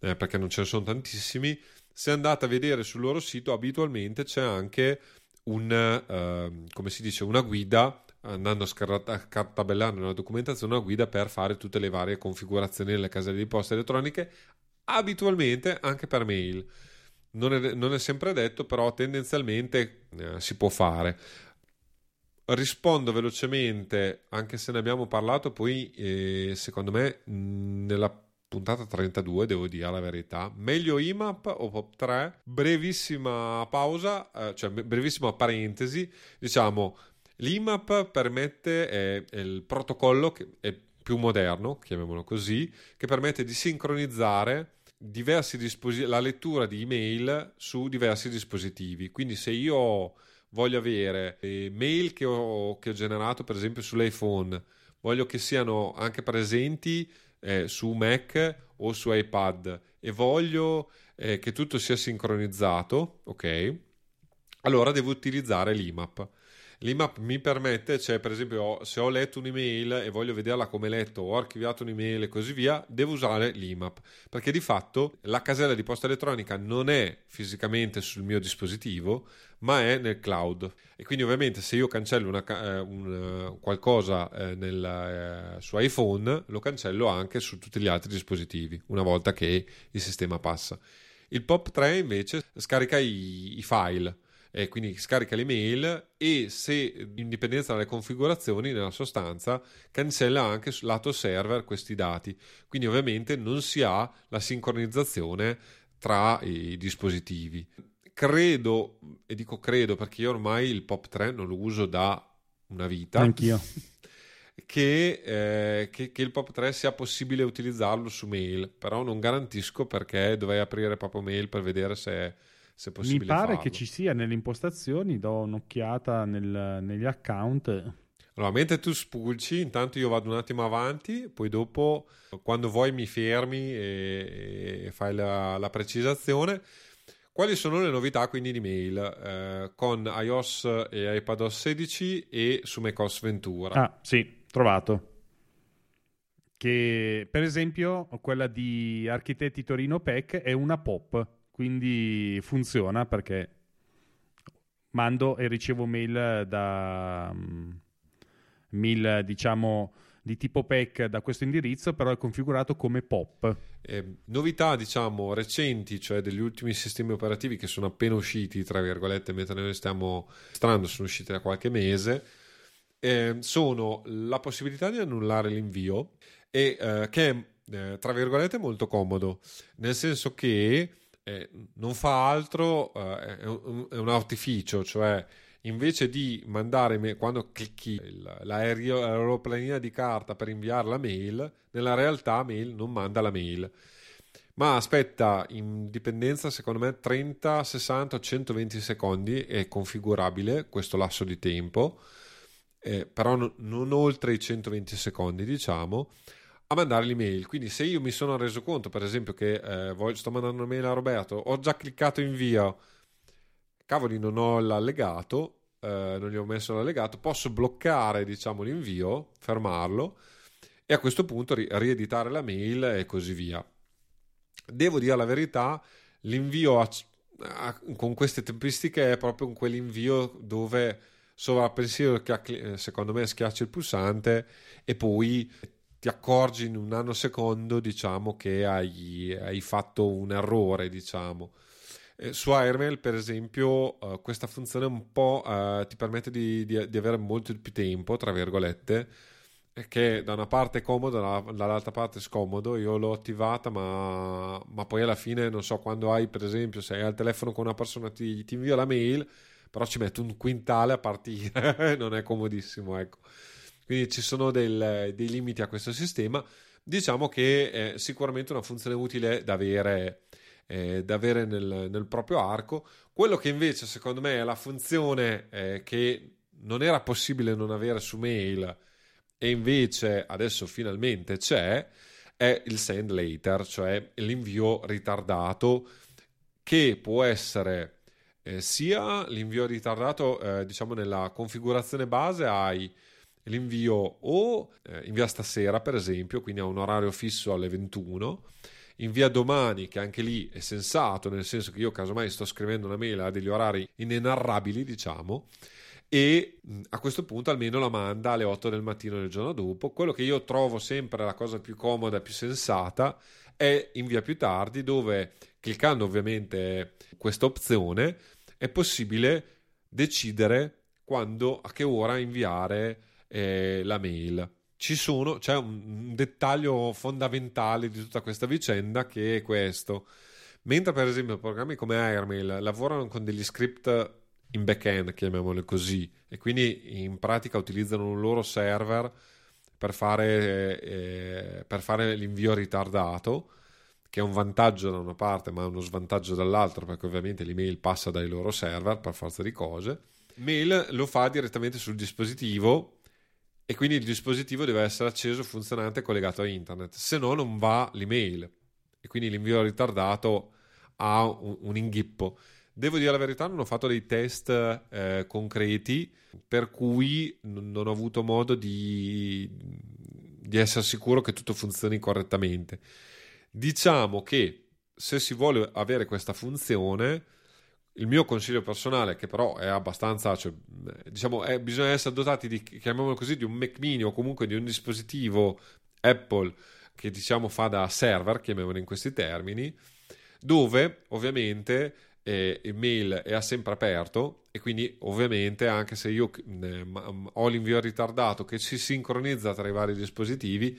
S1: eh, perché non ce ne sono tantissimi. Se andate a vedere sul loro sito, abitualmente c'è anche un, uh, come si dice, una guida andando a scartabellare nella documentazione una guida per fare tutte le varie configurazioni delle caselle di posta elettroniche abitualmente anche per mail. Non è, non è sempre detto però tendenzialmente eh, si può fare. Rispondo velocemente anche se ne abbiamo parlato poi eh, secondo me nella puntata 32, devo dire la verità. Meglio IMAP o POP 3? Brevissima pausa, eh, cioè brevissima parentesi. Diciamo, L'IMAP permette, è, è il protocollo che è più moderno, chiamiamolo così, che permette di sincronizzare disposi- la lettura di email su diversi dispositivi. Quindi se io voglio avere le mail che ho, che ho generato per esempio sull'iPhone, voglio che siano anche presenti eh, su Mac o su iPad e voglio eh, che tutto sia sincronizzato, ok? Allora devo utilizzare l'IMAP. L'IMAP mi permette, cioè per esempio se ho letto un'email e voglio vederla come letto, ho archiviato un'email e così via, devo usare l'IMAP, perché di fatto la casella di posta elettronica non è fisicamente sul mio dispositivo, ma è nel cloud. E quindi ovviamente se io cancello una, eh, un, eh, qualcosa eh, nel, eh, su iPhone, lo cancello anche su tutti gli altri dispositivi, una volta che il sistema passa. Il POP3 invece scarica i, i file eh, quindi scarica le mail e se in dipendenza dalle configurazioni nella sostanza cancella anche sul lato server questi dati. Quindi ovviamente non si ha la sincronizzazione tra i dispositivi. Credo e dico credo perché io ormai il pop 3 non lo uso da una vita.
S2: Anch'io.
S1: Che, eh, che, che, il POP 3 sia possibile utilizzarlo su mail, però non garantisco perché dovrei aprire proprio mail per vedere se se possibile.
S2: Mi pare
S1: farlo.
S2: che ci sia nelle impostazioni, do un'occhiata nel, negli account.
S1: Allora, mentre tu spulci, intanto io vado un attimo avanti, poi dopo, quando vuoi, mi fermi e, e fai la, la, precisazione. Quali sono le novità quindi di mail eh, con iOS e iPadOS 16 e su macOS Ventura?
S2: Ah, sì, trovato. Che per esempio quella di Architetti Torino PEC è una pop quindi funziona perché mando e ricevo mail da um, mail diciamo di tipo PEC da questo indirizzo, però è configurato come POP.
S1: Eh, novità, diciamo, recenti, cioè degli ultimi sistemi operativi che sono appena usciti, tra virgolette, mentre noi stiamo strando, sono usciti da qualche mese, eh, sono la possibilità di annullare l'invio e eh, che è, eh, tra virgolette, molto comodo, nel senso che eh, non fa altro, eh, è, un, è, un, artificio, cioè invece di mandare quando clicchi l'aeroplanina di carta per inviare la mail, nella realtà mail non manda la mail. Ma aspetta in dipendenza, secondo me, 30, 60 120 secondi è configurabile questo lasso di tempo, eh, però no, non oltre i 120 secondi, diciamo a mandare l'email. Quindi se io mi sono reso conto, per esempio, che eh, sto mandando una mail a Roberto, ho già cliccato invio, cavoli, non ho l'allegato, eh, non gli ho messo l'allegato, posso bloccare, diciamo, l'invio, fermarlo e a questo punto ri- rieditare la mail e così via. Devo dire la verità, l'invio a, a, con queste tempistiche è proprio quell'invio dove sovrappensiero che secondo me schiaccia il pulsante e poi ti accorgi in un nanosecondo, diciamo, che hai, hai fatto un errore, diciamo. Eh, su Airmail, per esempio, uh, questa funzione un po' uh, ti permette di, di, di, avere molto più tempo, tra virgolette, che da una parte è comodo, da, dall'altra parte è scomodo. Io l'ho attivata, ma, ma, poi alla fine, non so, quando hai, per esempio, se hai al telefono con una persona, ti, ti invia la mail, però ci mette un quintale a partire, non è comodissimo, ecco. Quindi ci sono del, dei limiti a questo sistema. Diciamo che è sicuramente una funzione utile da avere, eh, da avere nel, nel, proprio arco. Quello che invece secondo me è la funzione eh, che non era possibile non avere su mail e invece adesso finalmente c'è, è il send later, cioè l'invio ritardato che può essere eh, sia l'invio ritardato, eh, diciamo nella configurazione base hai l'invio o eh, invia stasera per esempio, quindi a un orario fisso alle 21, invia domani che anche lì è sensato, nel senso che io casomai sto scrivendo una mail a degli orari inenarrabili diciamo, e a questo punto almeno la manda alle 8 del mattino del giorno dopo. Quello che io trovo sempre la cosa più comoda più sensata è invia più tardi, dove cliccando ovviamente questa opzione è possibile decidere quando, a che ora inviare eh, la mail. Sono, c'è un, un dettaglio fondamentale di tutta questa vicenda che è questo. Mentre per esempio programmi come Airmail lavorano con degli script in back-end, chiamiamole così, e quindi in pratica utilizzano un loro server per fare, eh, per fare l'invio ritardato, che è un vantaggio da una parte ma uno svantaggio dall'altra, perché ovviamente l'email passa dai loro server per forza di cose. Mail lo fa direttamente sul dispositivo e quindi il dispositivo deve essere acceso, funzionante e collegato a internet, se no non va l'email e quindi l'invio ritardato ha un, un inghippo. Devo dire la verità, non ho fatto dei test eh, concreti, per cui non ho avuto modo di, di essere sicuro che tutto funzioni correttamente. Diciamo che se si vuole avere questa funzione, il mio consiglio personale, che però è abbastanza, cioè, diciamo, è, bisogna essere dotati di, chiamiamolo così, di un Mac mini o comunque di un dispositivo Apple che diciamo fa da server, chiamiamolo in questi termini, dove ovviamente eh, il mail è sempre aperto e quindi ovviamente anche se io eh, ho l'invio ritardato che si sincronizza tra i vari dispositivi,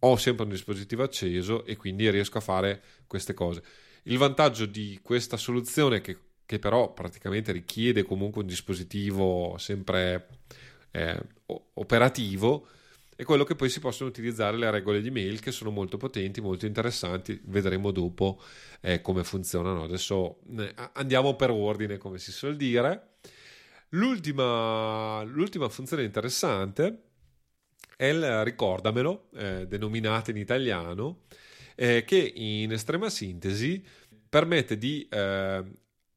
S1: ho sempre un dispositivo acceso e quindi riesco a fare queste cose. Il vantaggio di questa soluzione che, che però praticamente richiede comunque un dispositivo sempre eh, operativo è quello che poi si possono utilizzare le regole di mail che sono molto potenti, molto interessanti. Vedremo dopo eh, come funzionano. Adesso eh, andiamo per ordine, come si suol dire. L'ultima, l'ultima funzione interessante è il ricordamelo, eh, denominata in italiano, eh, che in estrema sintesi permette di eh,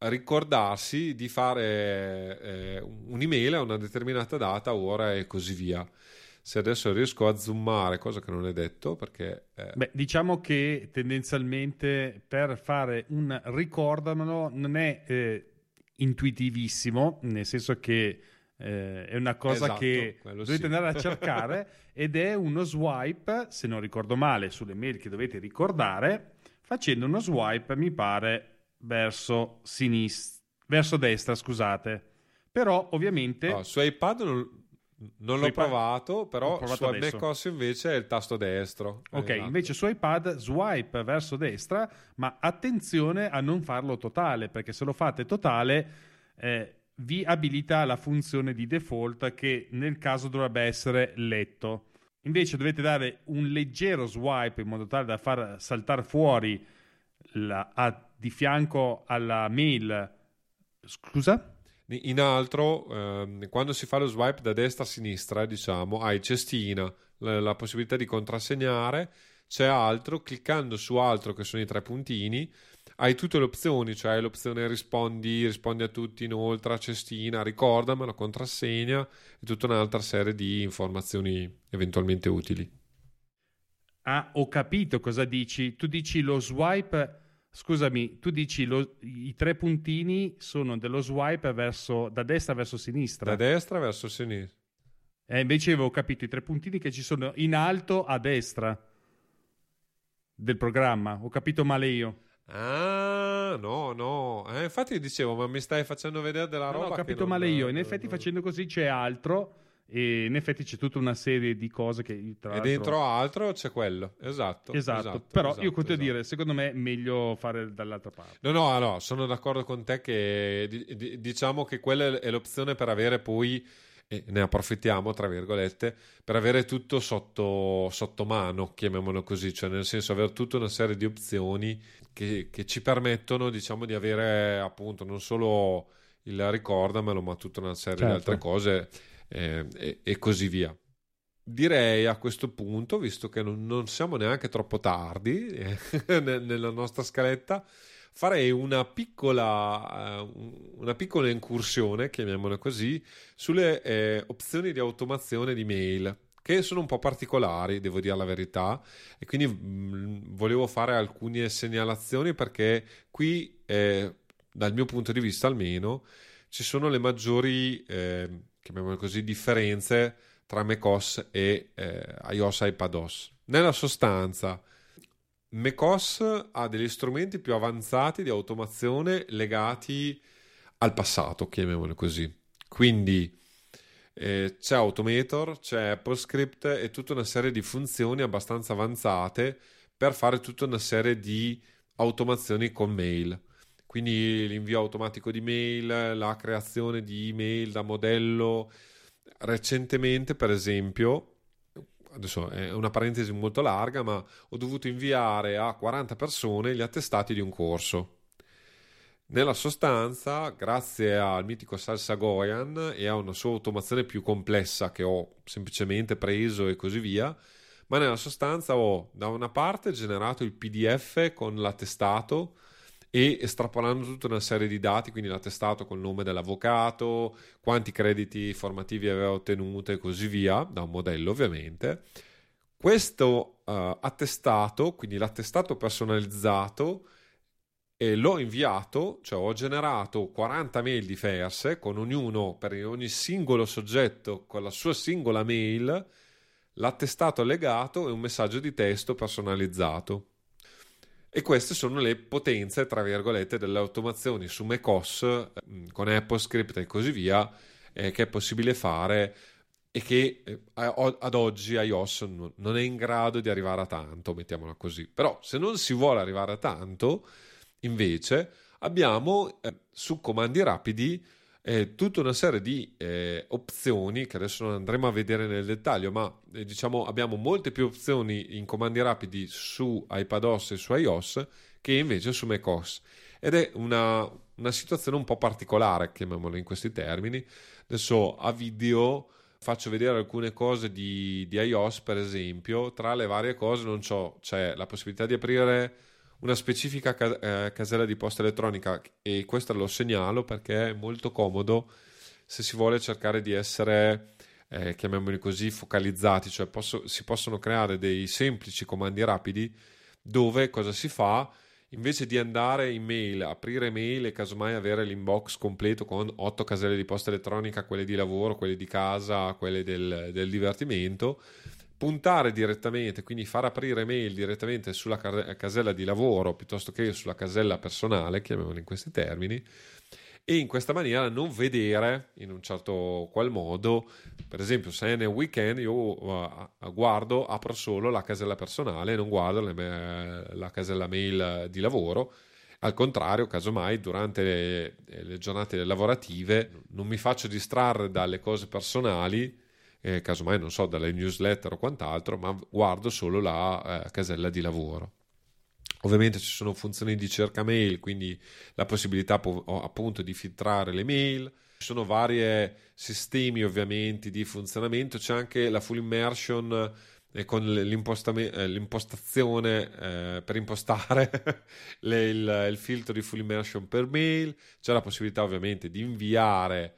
S1: ricordarsi di fare eh, un'email a una determinata data, ora e così via se adesso riesco a zoomare, cosa che non è detto perché...
S2: Eh... Beh, diciamo che tendenzialmente per fare un ricordamelo non è eh, intuitivissimo, nel senso che eh, è una cosa esatto, che dovete sì. andare a cercare ed è uno swipe, se non ricordo male, sulle mail che dovete ricordare, facendo uno swipe, mi pare, verso sinistra, verso destra, scusate. Però ovviamente...
S1: No, su iPad non non l'ho provato, però provato su macOS invece è il tasto destro.
S2: Ok, esatto. invece su iPad swipe verso destra, ma attenzione a non farlo totale, perché se lo fate totale eh, vi abilita la funzione di default che nel caso dovrebbe essere letto. Invece dovete dare un leggero swipe in modo tale da far saltare fuori la, a, di fianco alla mail. Scusa?
S1: In altro, ehm, quando si fa lo swipe da destra a sinistra, diciamo, hai cestina, la, la, possibilità di contrassegnare, c'è altro, cliccando su altro che sono i tre puntini, hai tutte le opzioni, cioè hai l'opzione rispondi, rispondi a tutti, inoltre, cestina, ricordamelo, contrassegna e tutta un'altra serie di informazioni eventualmente utili.
S2: Ah, ho capito cosa dici. Tu dici lo swipe Scusami, tu dici lo, i tre puntini sono dello swipe verso, da destra verso sinistra.
S1: Da destra verso sinistra.
S2: E eh, invece avevo capito i tre puntini che ci sono in alto a destra del programma. Ho capito male io.
S1: Ah, no, no. Eh, infatti dicevo, ma mi stai facendo vedere della roba.
S2: No, ho capito male io. In effetti, facendo così c'è altro e in effetti c'è tutta una serie di cose che
S1: tra e dentro altro c'è quello esatto
S2: esatto,
S1: esatto
S2: però
S1: esatto,
S2: io continuo esatto. a dire secondo me è meglio fare dall'altra parte
S1: no no no sono d'accordo con te che diciamo che quella è l'opzione per avere poi e ne approfittiamo tra virgolette per avere tutto sotto, sotto mano chiamiamolo così cioè nel senso avere tutta una serie di opzioni che, che ci permettono diciamo di avere appunto non solo il ricordamelo ma tutta una serie certo. di altre cose eh, e, e, così via. Direi a questo punto, visto che non, non siamo neanche troppo tardi eh, nella nostra scaletta, farei una piccola, uh, una piccola incursione, chiamiamola così, sulle eh, opzioni di automazione di mail che sono un po' particolari, devo dire la verità, e quindi mm, volevo fare alcune segnalazioni perché qui, eh, dal mio punto di vista almeno, ci sono le maggiori eh, chiamiamole così, differenze tra macOS e eh, iOS iPadOS. Nella sostanza, macOS ha degli strumenti più avanzati di automazione legati al passato, chiamiamolo così. Quindi eh, c'è Automator, c'è AppleScript e tutta una serie di funzioni abbastanza avanzate per fare tutta una serie di automazioni con mail. Quindi l'invio automatico di mail, la creazione di email da modello. Recentemente, per esempio, adesso è una parentesi molto larga, ma ho dovuto inviare a 40 persone gli attestati di un corso. Nella sostanza, grazie al mitico Salsa Goyan e a una sua automazione più complessa che ho semplicemente preso e così via, ma nella sostanza ho da una parte generato il PDF con l'attestato e estrapolando tutta una serie di dati, quindi l'attestato col nome dell'avvocato, quanti crediti formativi aveva ottenuto e così via, da un modello ovviamente. Questo uh, attestato, quindi l'attestato personalizzato, eh, l'ho inviato, cioè ho generato 40 mail diverse, con ognuno per ogni singolo soggetto con la sua singola mail, l'attestato allegato e un messaggio di testo personalizzato. E queste sono le potenze, tra virgolette, delle automazioni su macOS mm, con AppleScript e così via, eh, che è possibile fare e che eh, ad oggi iOS non è in grado di arrivare a tanto, mettiamola così. Però se non si vuole arrivare a tanto, invece, abbiamo eh, su comandi rapidi eh, tutta una serie di eh, opzioni che adesso non andremo a vedere nel dettaglio, ma eh, diciamo abbiamo molte più opzioni in comandi rapidi su iPadOS e su iOS che invece su macOS. Ed è una, una situazione un po' particolare, chiamiamola in questi termini. Adesso a video faccio vedere alcune cose di, di iOS, per esempio. Tra le varie cose non c'è la possibilità di aprire una specifica ca- eh, casella di posta elettronica e questo lo segnalo perché è molto comodo se si vuole cercare di essere, eh, chiamiamoli così, focalizzati, cioè posso, si possono creare dei semplici comandi rapidi dove cosa si fa? Invece di andare in mail, aprire mail e casomai avere l'inbox completo con otto caselle di posta elettronica, quelle di lavoro, quelle di casa, quelle del, del divertimento, puntare direttamente, quindi far aprire mail direttamente sulla casella di lavoro piuttosto che sulla casella personale, chiamiamola in questi termini, e in questa maniera non vedere in un certo qual modo, per esempio se è nel weekend io uh, guardo, apro solo la casella personale, non guardo le, la casella mail di lavoro. Al contrario, casomai durante le, le giornate lavorative non mi faccio distrarre dalle cose personali eh, casomai non so, dalle newsletter o quant'altro, ma guardo solo la eh, casella di lavoro. Ovviamente ci sono funzioni di cerca mail, quindi la possibilità appunto di filtrare le mail. Ci sono vari sistemi ovviamente di funzionamento, c'è anche la full immersion eh, con eh, l'impostazione eh, per impostare le, il, il filtro di full immersion per mail, c'è la possibilità ovviamente di inviare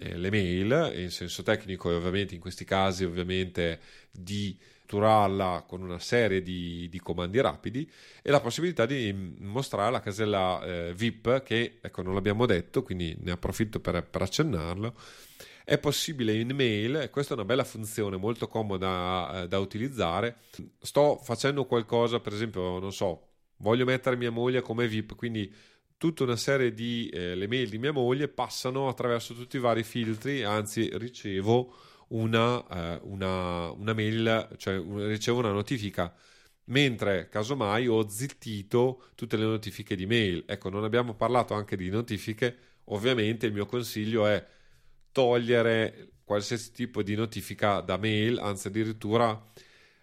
S1: eh, le mail, in senso tecnico e ovviamente in questi casi ovviamente di strutturarla con una serie di, di, comandi rapidi e la possibilità di mostrare la casella eh, VIP che, ecco, non l'abbiamo detto, quindi ne approfitto per, per accennarlo. È possibile in mail questa è una bella funzione molto comoda eh, da utilizzare. Sto facendo qualcosa, per esempio, non so, voglio mettere mia moglie come VIP, quindi tutta una serie di eh, le mail di mia moglie passano attraverso tutti i vari filtri, anzi ricevo una, eh, una, una mail, cioè ricevo una notifica mentre casomai ho zittito tutte le notifiche di mail. Ecco, non abbiamo parlato anche di notifiche, ovviamente il mio consiglio è togliere qualsiasi tipo di notifica da mail, anzi addirittura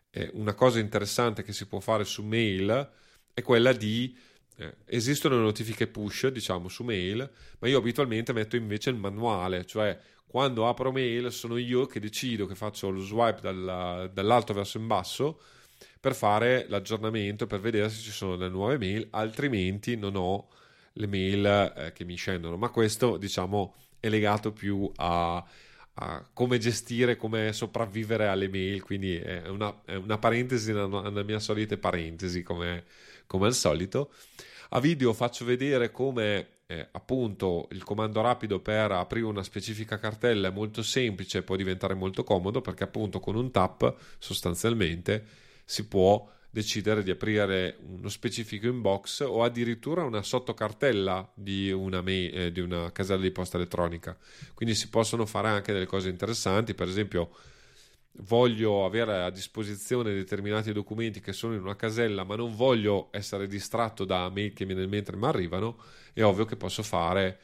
S1: eh, una cosa interessante che si può fare su mail è quella di eh, esistono notifiche push, diciamo, su mail, ma io abitualmente metto invece il manuale, cioè quando apro mail sono io che decido che faccio lo swipe dalla, dall'alto verso in basso per fare l'aggiornamento, per vedere se ci sono delle nuove mail, altrimenti non ho le mail eh, che mi scendono. Ma questo, diciamo, è legato più a, a come gestire, come sopravvivere alle mail, quindi è una, è una parentesi nella mia solita parentesi, come come al solito. A video faccio vedere come eh, appunto il comando rapido per aprire una specifica cartella è molto semplice può diventare molto comodo perché appunto con un tap sostanzialmente si può decidere di aprire uno specifico inbox o addirittura una sottocartella di una, mail, eh, di una casella di posta elettronica. Quindi si possono fare anche delle cose interessanti, per esempio voglio avere a disposizione determinati documenti che sono in una casella, ma non voglio essere distratto da mail che nel mentre mi arrivano, è ovvio che posso fare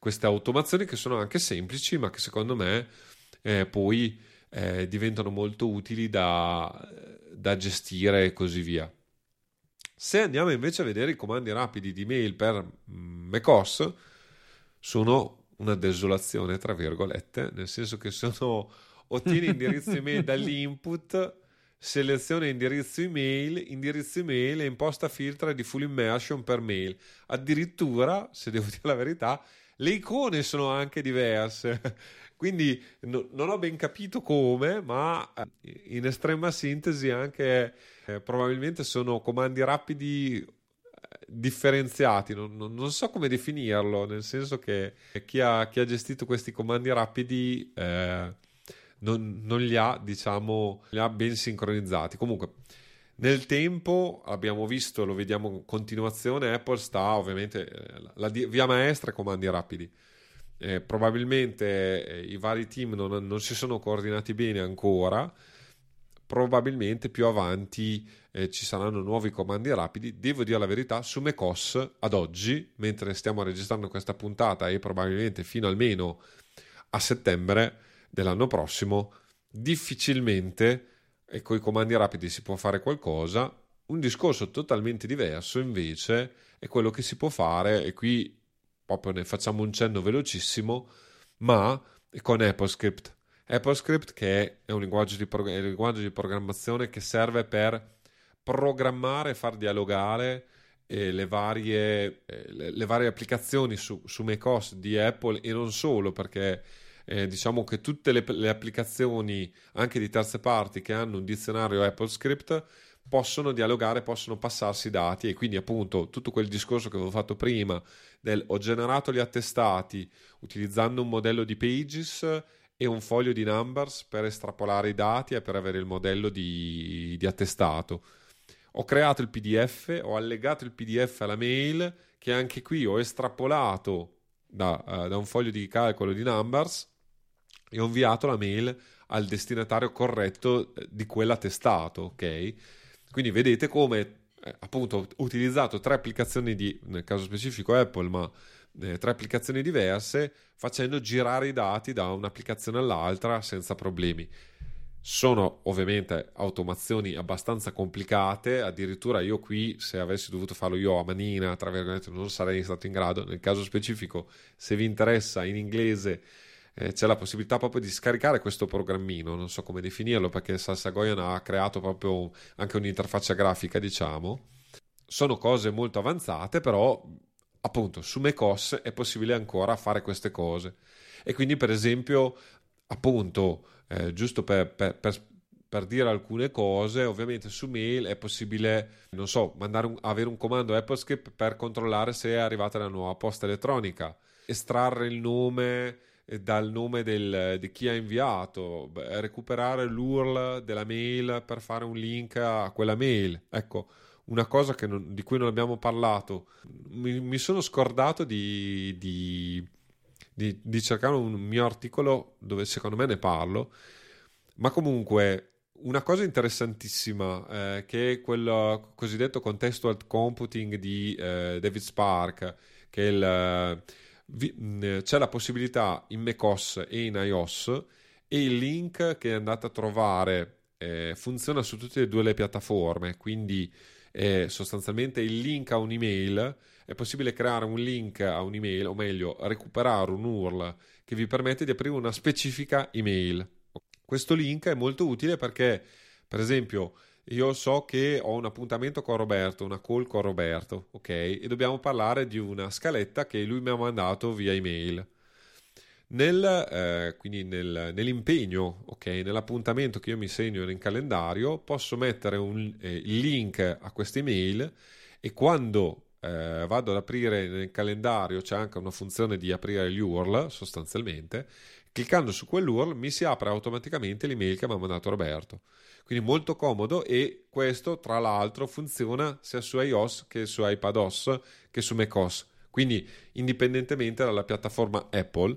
S1: queste automazioni che sono anche semplici, ma che secondo me eh, poi eh, diventano molto utili da, da gestire e così via. Se andiamo invece a vedere i comandi rapidi di mail per mm, macOS, sono una desolazione, tra virgolette, nel senso che sono ottieni indirizzo email dall'input, seleziona indirizzo email, indirizzo email e imposta filtra di full immersion per mail. Addirittura, se devo dire la verità, le icone sono anche diverse. Quindi no, non ho ben capito come, ma eh, in estrema sintesi anche eh, probabilmente sono comandi rapidi eh, differenziati, non, non, non, so come definirlo, nel senso che chi ha, chi ha gestito questi comandi rapidi eh, non, non, li ha, diciamo, li ha ben sincronizzati. Comunque, nel tempo abbiamo visto, lo vediamo in continuazione, Apple sta ovviamente eh, la, la via maestra comandi rapidi eh, probabilmente eh, i vari team non, non, si sono coordinati bene ancora, probabilmente più avanti eh, ci saranno nuovi comandi rapidi. Devo dire la verità, su macOS ad oggi, mentre stiamo registrando questa puntata e probabilmente fino almeno a settembre dell'anno prossimo, difficilmente e con i comandi rapidi si può fare qualcosa. Un discorso totalmente diverso invece è quello che si può fare e qui proprio ne facciamo un cenno velocissimo, ma con AppleScript. AppleScript che è un linguaggio di, prog- un linguaggio di programmazione che serve per programmare e far dialogare eh, le, varie, eh, le, le, varie, applicazioni su, su macOS di Apple e non solo perché eh, diciamo che tutte le, le, applicazioni anche di terze parti che hanno un dizionario AppleScript possono dialogare, possono passarsi dati e quindi appunto tutto quel discorso che avevo fatto prima del ho generato gli attestati utilizzando un modello di Pages e un foglio di numbers per estrapolare i dati e per avere il modello di, di attestato. Ho creato il PDF, ho allegato il PDF alla mail che anche qui ho estrapolato da, uh, da un foglio di calcolo di numbers e ho inviato la mail al destinatario corretto eh, di quell'attestato, ok? Quindi vedete come eh, appunto ho utilizzato tre applicazioni di, nel caso specifico Apple, ma eh, tre applicazioni diverse facendo girare i dati da un'applicazione all'altra senza problemi. Sono ovviamente automazioni abbastanza complicate, addirittura io qui se avessi dovuto farlo io a manina, tra virgolette, non sarei stato in grado. Nel caso specifico, se vi interessa in inglese eh, c'è la possibilità proprio di scaricare questo programmino, non so come definirlo perché Salsagoyan ha creato proprio anche un'interfaccia grafica, diciamo. Sono cose molto avanzate, però appunto su macOS è possibile ancora fare queste cose. E quindi per esempio, appunto, eh, giusto per, per, per per dire alcune cose, ovviamente su mail è possibile, non so, un, avere un comando AppleScript per controllare se è arrivata la nuova posta elettronica, estrarre il nome dal nome del, di chi ha inviato, recuperare l'URL della mail per fare un link a quella mail. Ecco, una cosa non, di cui non abbiamo parlato. Mi, mi sono scordato di, di, di, di, cercare un mio articolo dove secondo me ne parlo, ma comunque una cosa interessantissima eh, che è quel cosiddetto contextual computing di eh, David Spark, che è il vi, c'è la possibilità in macOS e in iOS e il link che andate a trovare eh, funziona su tutte e due le piattaforme, quindi eh, sostanzialmente il link a un'email è possibile creare un link a un'email, o meglio, recuperare un URL che vi permette di aprire una specifica email. Questo link è molto utile perché, per esempio, io so che ho un appuntamento con Roberto, una call con Roberto, ok? E dobbiamo parlare di una scaletta che lui mi ha mandato via email. Nel, eh, quindi nel, nell'impegno, ok, nell'appuntamento che io mi segno nel calendario, posso mettere un, eh, link a questa email e quando eh, vado ad aprire nel calendario c'è anche una funzione di aprire gli URL sostanzialmente, cliccando su quell'URL mi si apre automaticamente l'email che mi ha mandato Roberto. Quindi molto comodo e questo tra l'altro funziona sia su iOS che su iPadOS che su macOS. Quindi indipendentemente dalla piattaforma Apple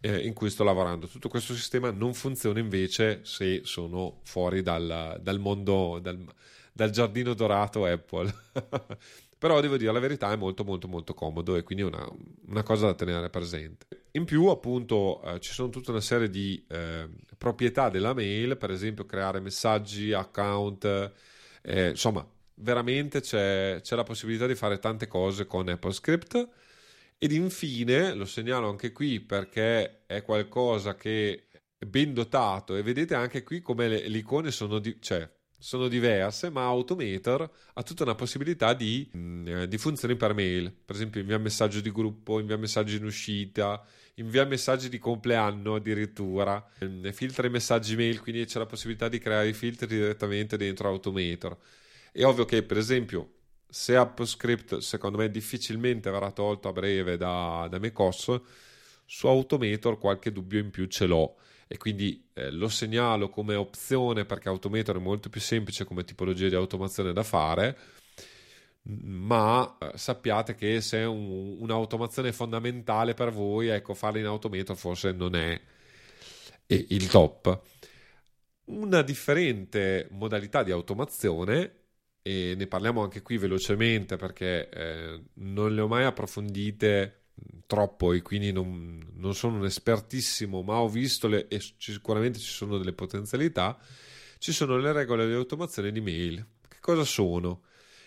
S1: eh, in cui sto lavorando. Tutto questo sistema non funziona invece se sono fuori dal, dal mondo, dal, dal giardino dorato Apple. Però devo dire la verità è molto molto molto comodo e quindi è una, una cosa da tenere presente. In più appunto eh, ci sono tutta una serie di eh, proprietà della mail, per esempio creare messaggi, account, eh, insomma veramente c'è, c'è la possibilità di fare tante cose con AppleScript. Ed infine, lo segnalo anche qui perché è qualcosa che è ben dotato e vedete anche qui come le, le icone sono, di, cioè, sono diverse, ma Automator ha tutta una possibilità di, mm, di funzioni per mail. Per esempio invia messaggio di gruppo, invia messaggi in uscita, invia messaggi di compleanno addirittura, mm, filtra i messaggi mail, quindi c'è la possibilità di creare i filtri direttamente dentro Automator. È ovvio che, per esempio, se AppScript secondo me difficilmente verrà tolto a breve da, da macOS, su Automator qualche dubbio in più ce l'ho e quindi eh, lo segnalo come opzione perché Automator è molto più semplice come tipologia di automazione da fare ma eh, sappiate che se è un, un'automazione fondamentale per voi ecco farla in Automator forse non è il top. Una differente modalità di automazione e ne parliamo anche qui velocemente perché eh, non le ho mai approfondite troppo e quindi non, non, sono un espertissimo, ma ho visto le, e sicuramente ci sono delle potenzialità. Ci sono le regole di automazione di mail. Che cosa sono?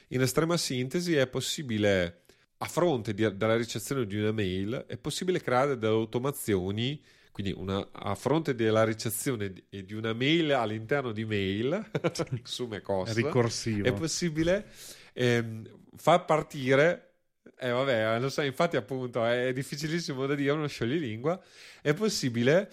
S1: In estrema sintesi è possibile, a fronte di, della ricezione di una mail, è possibile creare delle automazioni quindi una, a fronte della ricezione di, di una mail all'interno di mail su macOS
S2: Ricorsivo.
S1: è possibile ehm, far partire eh vabbè, lo sai, infatti appunto è difficilissimo da dire, uno scioglilingua, è possibile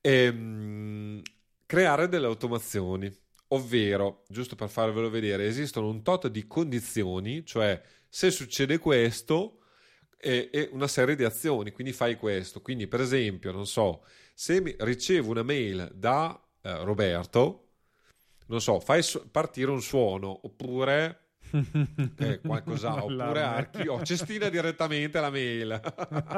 S1: ehm, creare delle automazioni, ovvero, giusto per farvelo vedere, esistono un tot di condizioni, cioè se succede questo, e, e, una serie di azioni, quindi fai questo. Quindi, per esempio, non so, se ricevo una mail da eh, Roberto, non so, fai su- partire un suono oppure eh, qualcosa, oppure archivio, cestina direttamente la mail.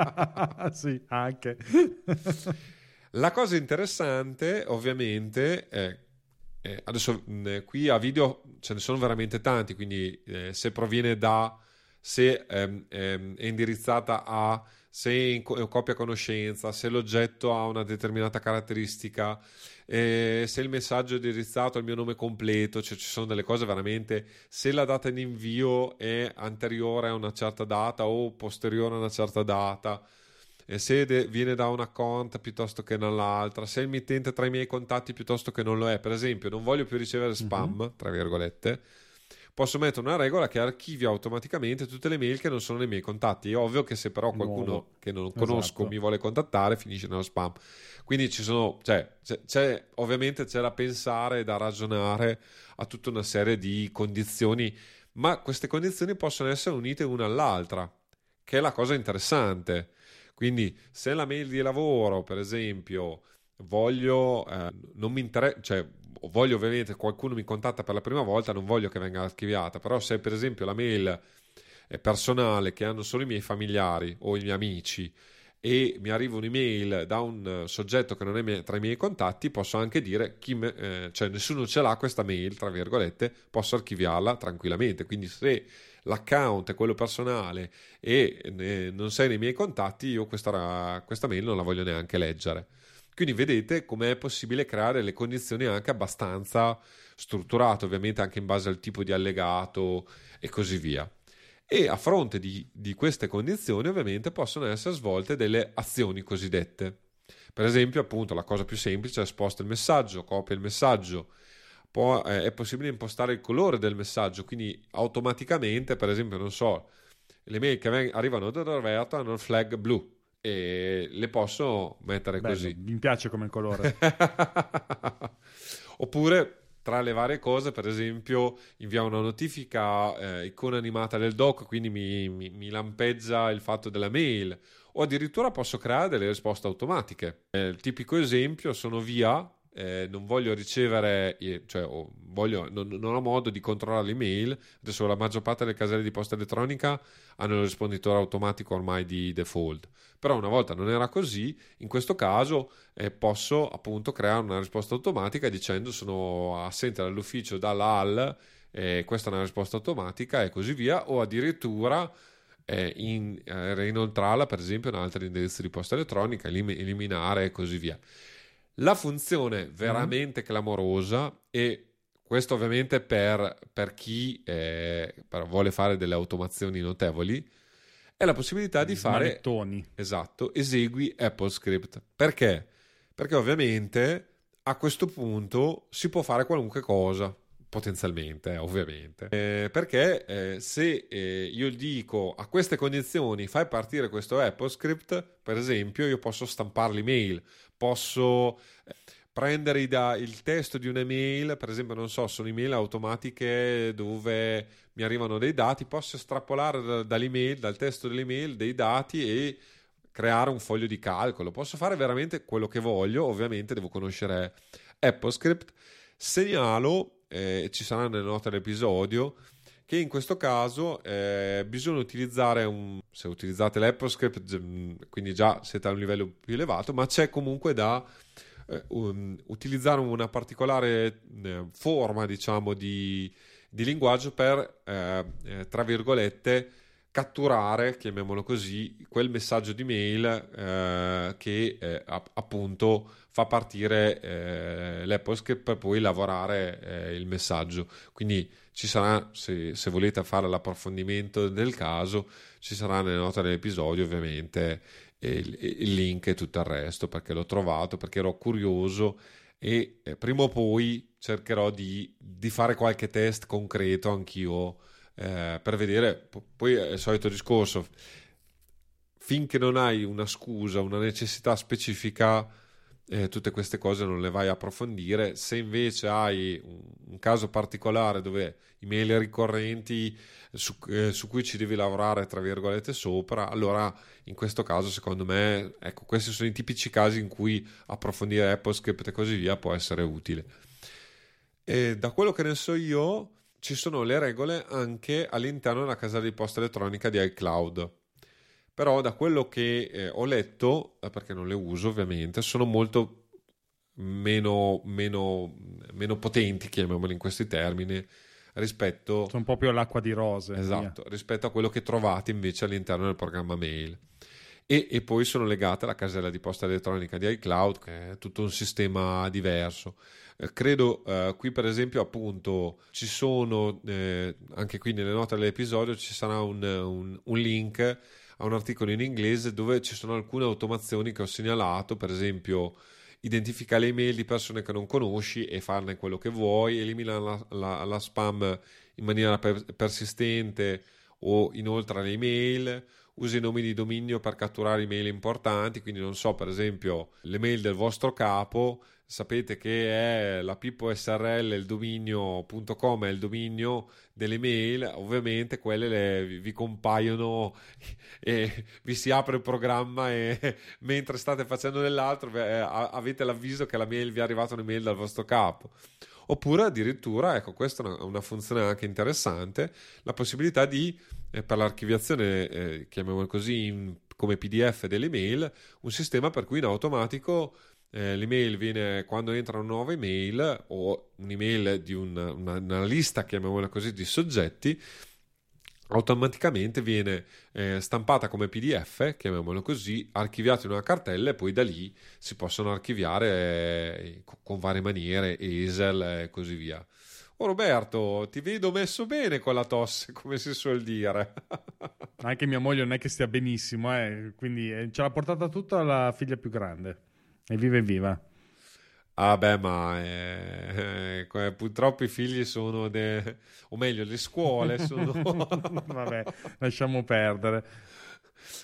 S2: sì, anche.
S1: la cosa interessante, ovviamente, è eh, adesso mh, qui a video ce ne sono veramente tanti, quindi eh, se proviene da se ehm, ehm, è indirizzata a se copia conoscenza, se l'oggetto ha una determinata caratteristica, eh, se il messaggio è indirizzato al mio nome completo, cioè ci sono delle cose veramente, se la data di invio è anteriore a una certa data o posteriore a una certa data, eh, se de- viene da un account piuttosto che dall'altra, se il mittente tra i miei contatti piuttosto che non lo è, per esempio, non voglio più ricevere spam, mm-hmm. tra virgolette posso mettere una regola che archivia automaticamente tutte le mail che non sono nei miei contatti. È ovvio che se però qualcuno Nuovo. che non conosco esatto. mi vuole contattare, finisce nello spam. Quindi ci sono, cioè, c'è, c'è, ovviamente c'è da pensare, da ragionare a tutta una serie di condizioni, ma queste condizioni possono essere unite una all'altra, che è la cosa interessante. Quindi, se la mail di lavoro, per esempio, voglio, eh, non mi interessa, cioè voglio ovviamente qualcuno mi contatta per la prima volta, non voglio che venga archiviata, però se per esempio la mail è personale che hanno solo i miei familiari o i miei amici e mi arriva un'email da un soggetto che non è tra i miei contatti, posso anche dire chi me, eh, cioè nessuno ce l'ha questa mail, tra virgolette, posso archiviarla tranquillamente. Quindi se l'account è quello personale e ne, non sei nei miei contatti, io questa, questa mail non la voglio neanche leggere. Quindi vedete com'è possibile creare le condizioni anche abbastanza strutturate, ovviamente anche in base al tipo di allegato e così via. E a fronte di, di queste condizioni ovviamente possono essere svolte delle azioni cosiddette. Per esempio, appunto, la cosa più semplice è sposta il messaggio, copia il messaggio, poi eh, è possibile impostare il colore del messaggio, quindi automaticamente, per esempio, non so, le mail che arrivano da Roberto hanno il flag blu, e le posso mettere
S2: Bello,
S1: così.
S2: Mi piace come colore.
S1: Oppure tra le varie cose, per esempio, invia una notifica eh, icona animata del doc, quindi mi, mi, mi, lampeggia il fatto della mail, o addirittura posso creare delle risposte automatiche. Eh, il tipico esempio sono via eh, non voglio ricevere, cioè voglio, non, non, ho modo di controllare l'email. Adesso la maggior parte delle caselle di posta elettronica hanno il risponditore automatico ormai di default. Però una volta non era così, in questo caso eh, posso appunto creare una risposta automatica dicendo sono assente dall'ufficio dalla AL, eh, questa è una risposta automatica e così via, o addirittura eh, in, eh, reinoltrarla per esempio in altri indirizzi di posta elettronica, elim- eliminare e così via. La funzione veramente mm. clamorosa e questo ovviamente per, per chi eh, per vuole fare delle automazioni notevoli è la possibilità di fare
S2: Manettoni.
S1: esatto, esegui Apple Script. Perché? Perché ovviamente a questo punto si può fare qualunque cosa potenzialmente, eh, ovviamente. Eh, perché eh, se eh, io dico a queste condizioni fai partire questo AppleScript, per esempio, io posso stampare l'email, posso eh, prendere da, il testo di un'email, per esempio, non so, sono email automatiche dove mi arrivano dei dati, posso estrapolare da, dall'email, dal testo dell'email dei dati e creare un foglio di calcolo. Posso fare veramente quello che voglio, ovviamente devo conoscere AppleScript. Segnalo eh, ci sarà nelle note dell'episodio, che in questo caso eh, bisogna utilizzare un, se utilizzate l'AppleScript, quindi già siete a un livello più elevato, ma c'è comunque da eh, um, utilizzare una particolare eh, forma, diciamo, di, di linguaggio per, eh, eh, tra virgolette, catturare, chiamiamolo così, quel messaggio di mail eh, che eh, appunto fa partire eh, l'AppleScript per poi lavorare eh, il messaggio. Quindi ci sarà, se, se, volete fare l'approfondimento del caso, ci sarà nelle note dell'episodio ovviamente il, il link e tutto il resto perché l'ho trovato, perché ero curioso e eh, prima o poi cercherò di, di fare qualche test concreto anch'io eh, per vedere, poi è il solito discorso, finché non hai una scusa, una necessità specifica, eh, tutte queste cose non le vai a approfondire. Se invece hai un, caso particolare dove i mail ricorrenti su, eh, su, cui ci devi lavorare, tra virgolette, sopra, allora in questo caso, secondo me, ecco, questi sono i tipici casi in cui approfondire AppleScript e così via può essere utile. E da quello che ne so io, ci sono le regole anche all'interno della casa di posta elettronica di iCloud. Però da quello che eh, ho letto, eh, perché non le uso ovviamente, sono molto meno, meno, meno potenti, chiamiamoli in questi termini, rispetto...
S2: Sono un po' più all'acqua di rose.
S1: Esatto, via. rispetto a quello che trovate invece all'interno del programma mail. E, e, poi sono legate alla casella di posta elettronica di iCloud, che è tutto un sistema diverso. Eh, credo eh, qui per esempio appunto ci sono, eh, anche qui nelle note dell'episodio ci sarà un, un, un link a un articolo in inglese dove ci sono alcune automazioni che ho segnalato, per esempio identifica le email di persone che non conosci e farne quello che vuoi, elimina la, la, la spam in maniera per, persistente o inoltre le email, usa i nomi di dominio per catturare email importanti, quindi non so, per esempio, l'email del vostro capo sapete che è la Pippo SRL, il dominio.com è il dominio delle mail, ovviamente quelle le, vi compaiono e vi si apre il programma e mentre state facendo dell'altro eh, avete l'avviso che la mail vi è arrivata un'email dal vostro capo. Oppure addirittura, ecco, questa è una, funzione anche interessante, la possibilità di, eh, per l'archiviazione, eh, chiamiamolo così, in, come PDF delle mail, un sistema per cui in automatico eh, l'email viene quando entra una nuova email o un'email di una, una, una lista, chiamiamola così, di soggetti, automaticamente viene eh, stampata come PDF, chiamiamolo così, archiviata in una cartella e poi da lì si possono archiviare eh, con varie maniere, Esel e così via. Oh Roberto, ti vedo messo bene con la tosse, come si suol dire.
S2: Anche mia moglie non è che stia benissimo, eh, quindi eh, ce l'ha portata tutta la figlia più grande. Evviva evviva.
S1: Ah beh, ma eh, eh, purtroppo i figli sono, de... o meglio, le scuole sono...
S2: Vabbè, lasciamo perdere.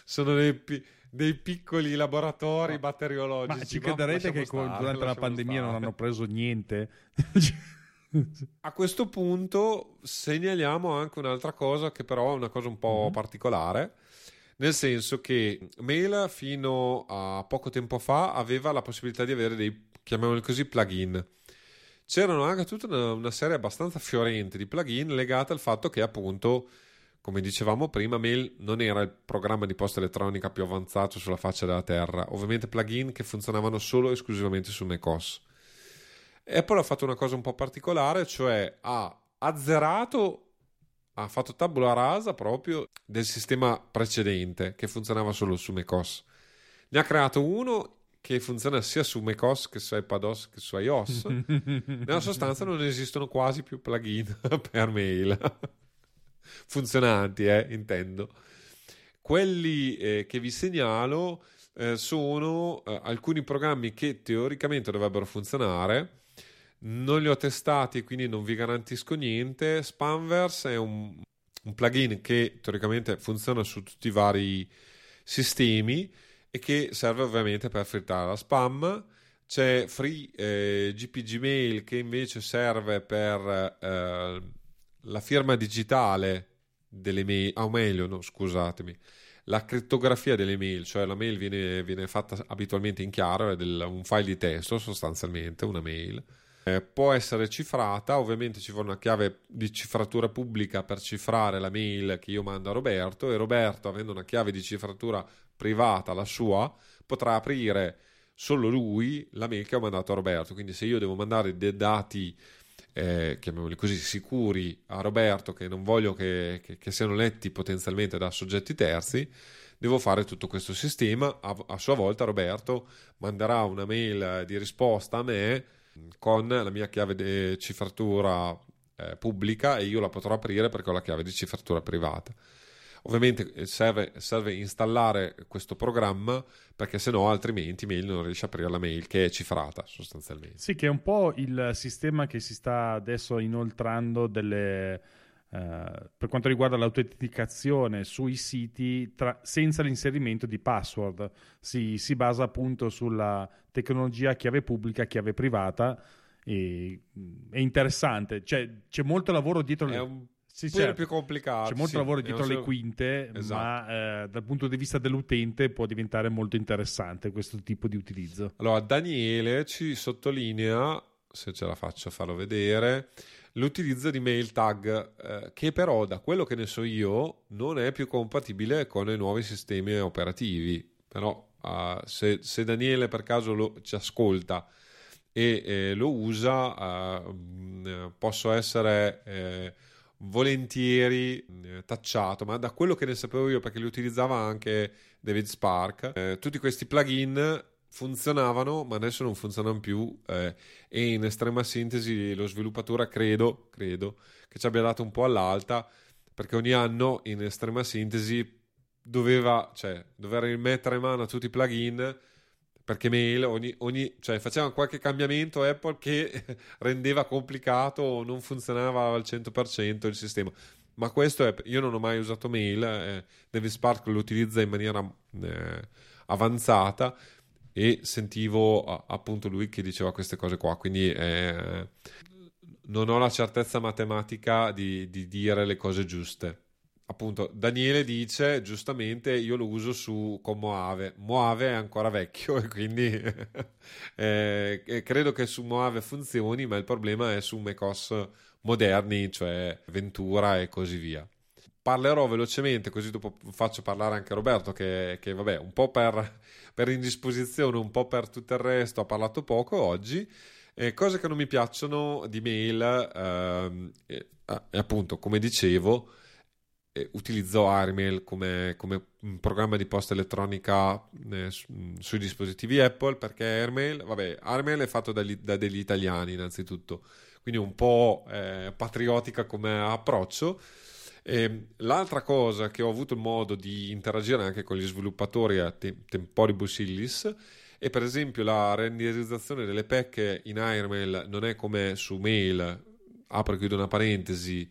S1: Sono dei, pi... dei piccoli laboratori batteriologici.
S2: Ma ci crederete che stare, durante la pandemia stare. non hanno preso niente?
S1: A questo punto segnaliamo anche un'altra cosa che però è una cosa un po' mm-hmm. particolare nel senso che Mail fino a poco tempo fa aveva la possibilità di avere dei chiamiamoli così, plugin. C'erano anche tutta una, una serie abbastanza fiorente di plugin legate al fatto che appunto come dicevamo prima, Mail non era il programma di posta elettronica più avanzato sulla faccia della Terra, ovviamente plugin che funzionavano solo e esclusivamente su macOS. Apple ha fatto una cosa un po' particolare, cioè ha azzerato, ha fatto tabula rasa proprio del sistema precedente che funzionava solo su macOS. Ne ha creato uno che funziona sia su macOS che su iPadOS che su iOS. Nella sostanza non esistono quasi più plugin per mail funzionanti, eh, intendo. Quelli eh, che vi segnalo eh, sono eh, alcuni programmi che teoricamente dovrebbero funzionare. Non li ho testati, quindi non vi garantisco niente. Spamverse è un, un plugin che teoricamente funziona su tutti i vari sistemi e che serve ovviamente per filtrare la spam. C'è Free eh, GPG Mail che invece serve per eh, la firma digitale delle mail, o meglio, no, scusatemi, la crittografia delle mail, cioè la mail viene, viene fatta abitualmente in chiaro, è del, un file di testo sostanzialmente, una mail. Eh, può essere cifrata, ovviamente ci vuole una chiave di cifratura pubblica per cifrare la mail che io mando a Roberto e Roberto, avendo una chiave di cifratura privata, la sua, potrà aprire solo lui la mail che ho mandato a Roberto. Quindi se io devo mandare dei dati eh, chiamiamoli così, sicuri a Roberto che non voglio che, che, che, siano letti potenzialmente da soggetti terzi, devo fare tutto questo sistema. A, a, sua volta Roberto manderà una mail di risposta a me con la mia chiave di cifratura eh, pubblica e io la potrò aprire perché ho la chiave di cifratura privata. Ovviamente eh, serve, serve, installare questo programma perché se no altrimenti mail non riesce a aprire la mail che è cifrata sostanzialmente.
S2: Sì, che è un po' il sistema che si sta adesso inoltrando delle, Uh, per quanto riguarda l'autenticazione sui siti tra, senza l'inserimento di password. Si, si, basa appunto sulla tecnologia chiave pubblica, chiave privata. E, è interessante, cioè, c'è molto lavoro dietro.
S1: È un sì, certo. più complicato.
S2: C'è molto
S1: sì,
S2: lavoro dietro le quinte, esatto. ma eh, dal punto di vista dell'utente può diventare molto interessante questo tipo di utilizzo.
S1: Allora, Daniele ci sottolinea, se ce la faccio farlo vedere, l'utilizzo di mail tag, eh, che però, da quello che ne so io, non è più compatibile con i nuovi sistemi operativi. Però, uh, se, se, Daniele per caso lo, ci ascolta e eh, lo usa, uh, posso essere eh, volentieri eh, tacciato, ma da quello che ne sapevo io, perché li utilizzava anche David Spark, eh, tutti questi plugin funzionavano, ma adesso non funzionano più eh, e in estrema sintesi lo sviluppatore credo, credo che ci abbia dato un po' all'alta, perché ogni anno in estrema sintesi doveva, cioè, dover rimettere mano a tutti i plugin perché mail ogni, ogni, cioè faceva qualche cambiamento Apple che rendeva complicato o non funzionava al 100% il sistema. Ma questo è io non ho mai usato mail eh, David Spark lo utilizza in maniera eh, avanzata e sentivo appunto lui che diceva queste cose qua. Quindi eh, non ho la certezza matematica di, di dire le cose giuste. Appunto Daniele dice giustamente io lo uso su con Moave. Moave è ancora vecchio e quindi eh, credo che su Moave funzioni ma il problema è su macOS moderni cioè Ventura e così via parlerò velocemente così dopo faccio parlare anche Roberto che, che vabbè un po' per, per indisposizione un po' per tutto il resto ha parlato poco oggi eh, cose che non mi piacciono di mail ehm, eh, appunto come dicevo eh, utilizzo Airmail come, come, programma di posta elettronica eh, su, sui dispositivi Apple perché Airmail, vabbè, Airmail è fatto dagli, da degli italiani innanzitutto, quindi un po' eh, patriottica come approccio. E l'altra cosa che ho avuto modo di interagire anche con gli sviluppatori a te- Temporibus Illis è per esempio la renderizzazione delle PEC in Airmail non è come su Mail, apro e chiudo una parentesi,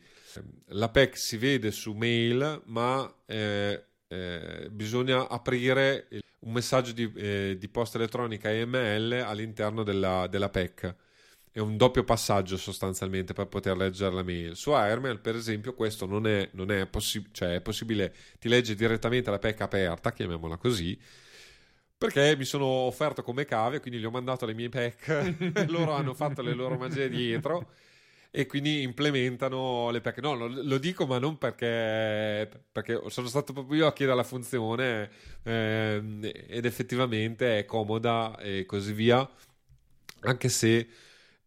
S1: la PEC si vede su mail, ma eh, eh, bisogna aprire un messaggio di, eh, di, posta elettronica EML all'interno della, della, PEC. È un doppio passaggio sostanzialmente per poter leggere la mail. Su Airmail, per esempio, questo non è, non è possibile, cioè è possibile, ti legge direttamente la PEC aperta, chiamiamola così, perché mi sono offerto come cave, quindi gli ho mandato le mie pack, loro hanno fatto le loro magie dietro e quindi implementano le pack. No, lo, lo dico, ma non perché, perché, sono stato proprio io a chiedere la funzione eh, ed effettivamente è comoda e così via, anche se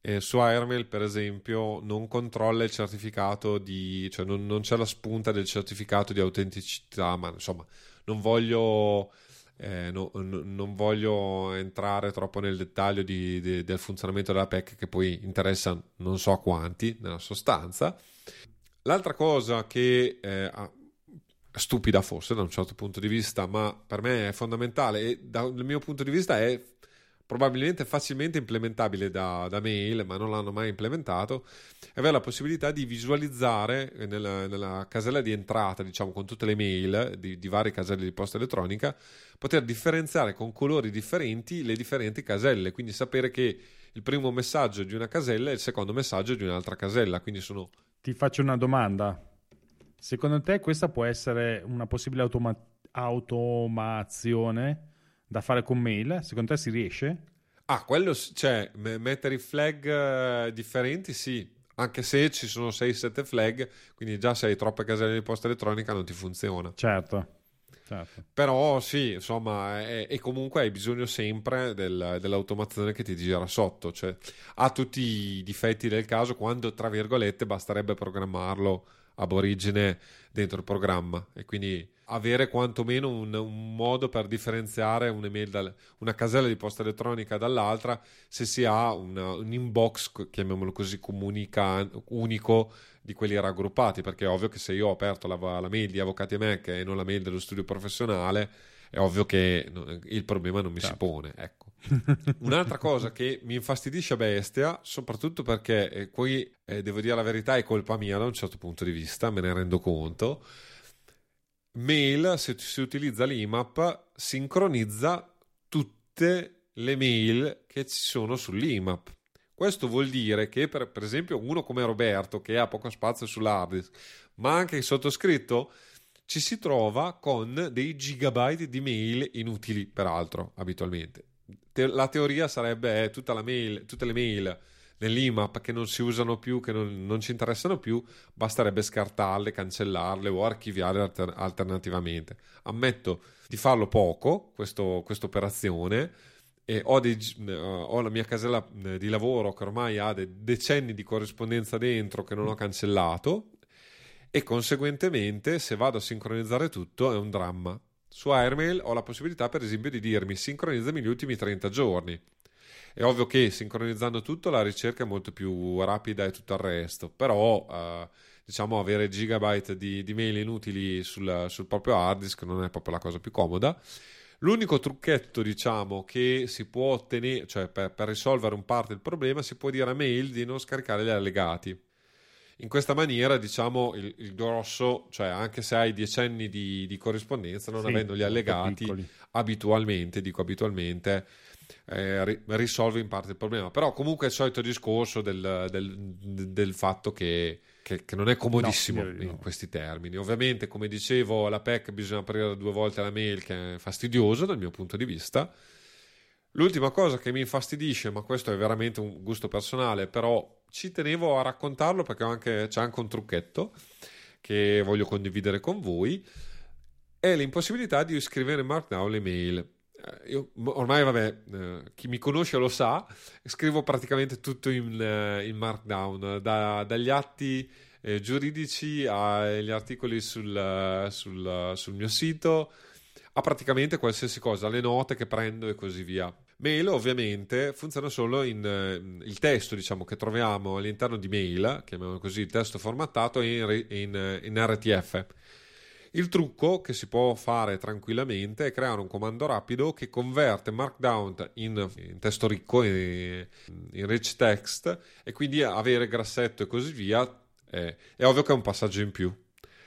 S1: eh, su Airmail, per esempio, non controlla il certificato di, cioè non, non c'è la spunta del certificato di autenticità, ma insomma, non voglio eh, no, no, non voglio entrare troppo nel dettaglio di, di, del funzionamento della PEC che poi interessa non so quanti nella sostanza. L'altra cosa che eh, stupida forse da un certo punto di vista, ma per me è fondamentale e dal mio punto di vista è probabilmente facilmente implementabile da, da, mail, ma non l'hanno mai implementato, è avere la possibilità di visualizzare nella, nella casella di entrata, diciamo con tutte le mail di, di varie caselle di posta elettronica, poter differenziare con colori differenti le differenti caselle, quindi sapere che il primo messaggio di una casella è il secondo messaggio di un'altra casella, quindi sono...
S2: Ti faccio una domanda. Secondo te questa può essere una possibile automa- automazione da fare con mail? Secondo te si riesce?
S1: Ah, quello, cioè, mettere i flag uh, differenti, sì. Anche se ci sono 6-7 flag, quindi già se hai troppe caselle di posta elettronica non ti funziona.
S2: Certo. certo.
S1: Però sì, insomma, e comunque hai bisogno sempre del, dell'automazione che ti gira sotto, cioè ha tutti i difetti del caso quando, tra virgolette, basterebbe programmarlo ab origine dentro il programma e quindi avere quantomeno un, un modo per differenziare un'email dal, una casella di posta elettronica dall'altra se si ha una, un inbox, chiamiamolo così, comunica, unico di quelli raggruppati, perché è ovvio che se io ho aperto la, la mail di Avvocati Mac e non la mail dello studio professionale, è ovvio che il problema non mi certo. si pone. Ecco. Un'altra cosa che mi infastidisce a bestia, soprattutto perché eh, qui eh, devo dire la verità, è colpa mia da un certo punto di vista, me ne rendo conto mail, se si utilizza l'IMAP, sincronizza tutte le mail che ci sono sull'IMAP. Questo vuol dire che, per, per esempio, uno come Roberto, che ha poco spazio sull'hard disk, ma anche il sottoscritto, ci si trova con dei gigabyte di mail inutili, peraltro, abitualmente. Te- la teoria sarebbe eh, mail, tutte le mail nell'IMAP che non si usano più, che non, non, ci interessano più, basterebbe scartarle, cancellarle o archiviarle alter- alternativamente. Ammetto di farlo poco, questa operazione. E ho, dei, ho, la mia casella eh, di lavoro che ormai ha decenni di corrispondenza dentro che non ho cancellato e conseguentemente se vado a sincronizzare tutto è un dramma. Su Airmail ho la possibilità per esempio di dirmi sincronizzami gli ultimi 30 giorni è ovvio che sincronizzando tutto la ricerca è molto più rapida e tutto il resto, però eh, diciamo avere gigabyte di, di mail inutili sul, sul, proprio hard disk non è proprio la cosa più comoda. L'unico trucchetto, diciamo, che si può ottenere, cioè per, per risolvere un parte del problema, si può dire a mail di non scaricare gli allegati. In questa maniera, diciamo, il, il grosso, cioè anche se hai dieci anni di, di corrispondenza, non sì, avendo gli allegati abitualmente, dico abitualmente, eh, risolve in parte il problema. Però comunque è il solito discorso del, del, del fatto che, che, che, non è comodissimo no, in no. questi termini. Ovviamente, come dicevo, la PEC bisogna aprire due volte la mail, che è fastidioso dal mio punto di vista. L'ultima cosa che mi infastidisce, ma questo è veramente un gusto personale, però ci tenevo a raccontarlo perché anche, c'è anche un trucchetto che voglio condividere con voi, è l'impossibilità di scrivere in Markdown le mail. Eh, io ormai, vabbè, eh, chi mi conosce lo sa, scrivo praticamente tutto in, eh, in Markdown, da, dagli atti eh, giuridici agli articoli sul, sul, sul, mio sito, a praticamente qualsiasi cosa, le note che prendo e così via. Mail ovviamente funziona solo in il testo diciamo, che troviamo all'interno di mail, chiamiamolo così, il testo formattato in, in, in RTF il trucco che si può fare tranquillamente è creare un comando rapido che converte Markdown in, in testo ricco, in, in, rich text e quindi avere grassetto e così via. Eh, è ovvio che è un passaggio in più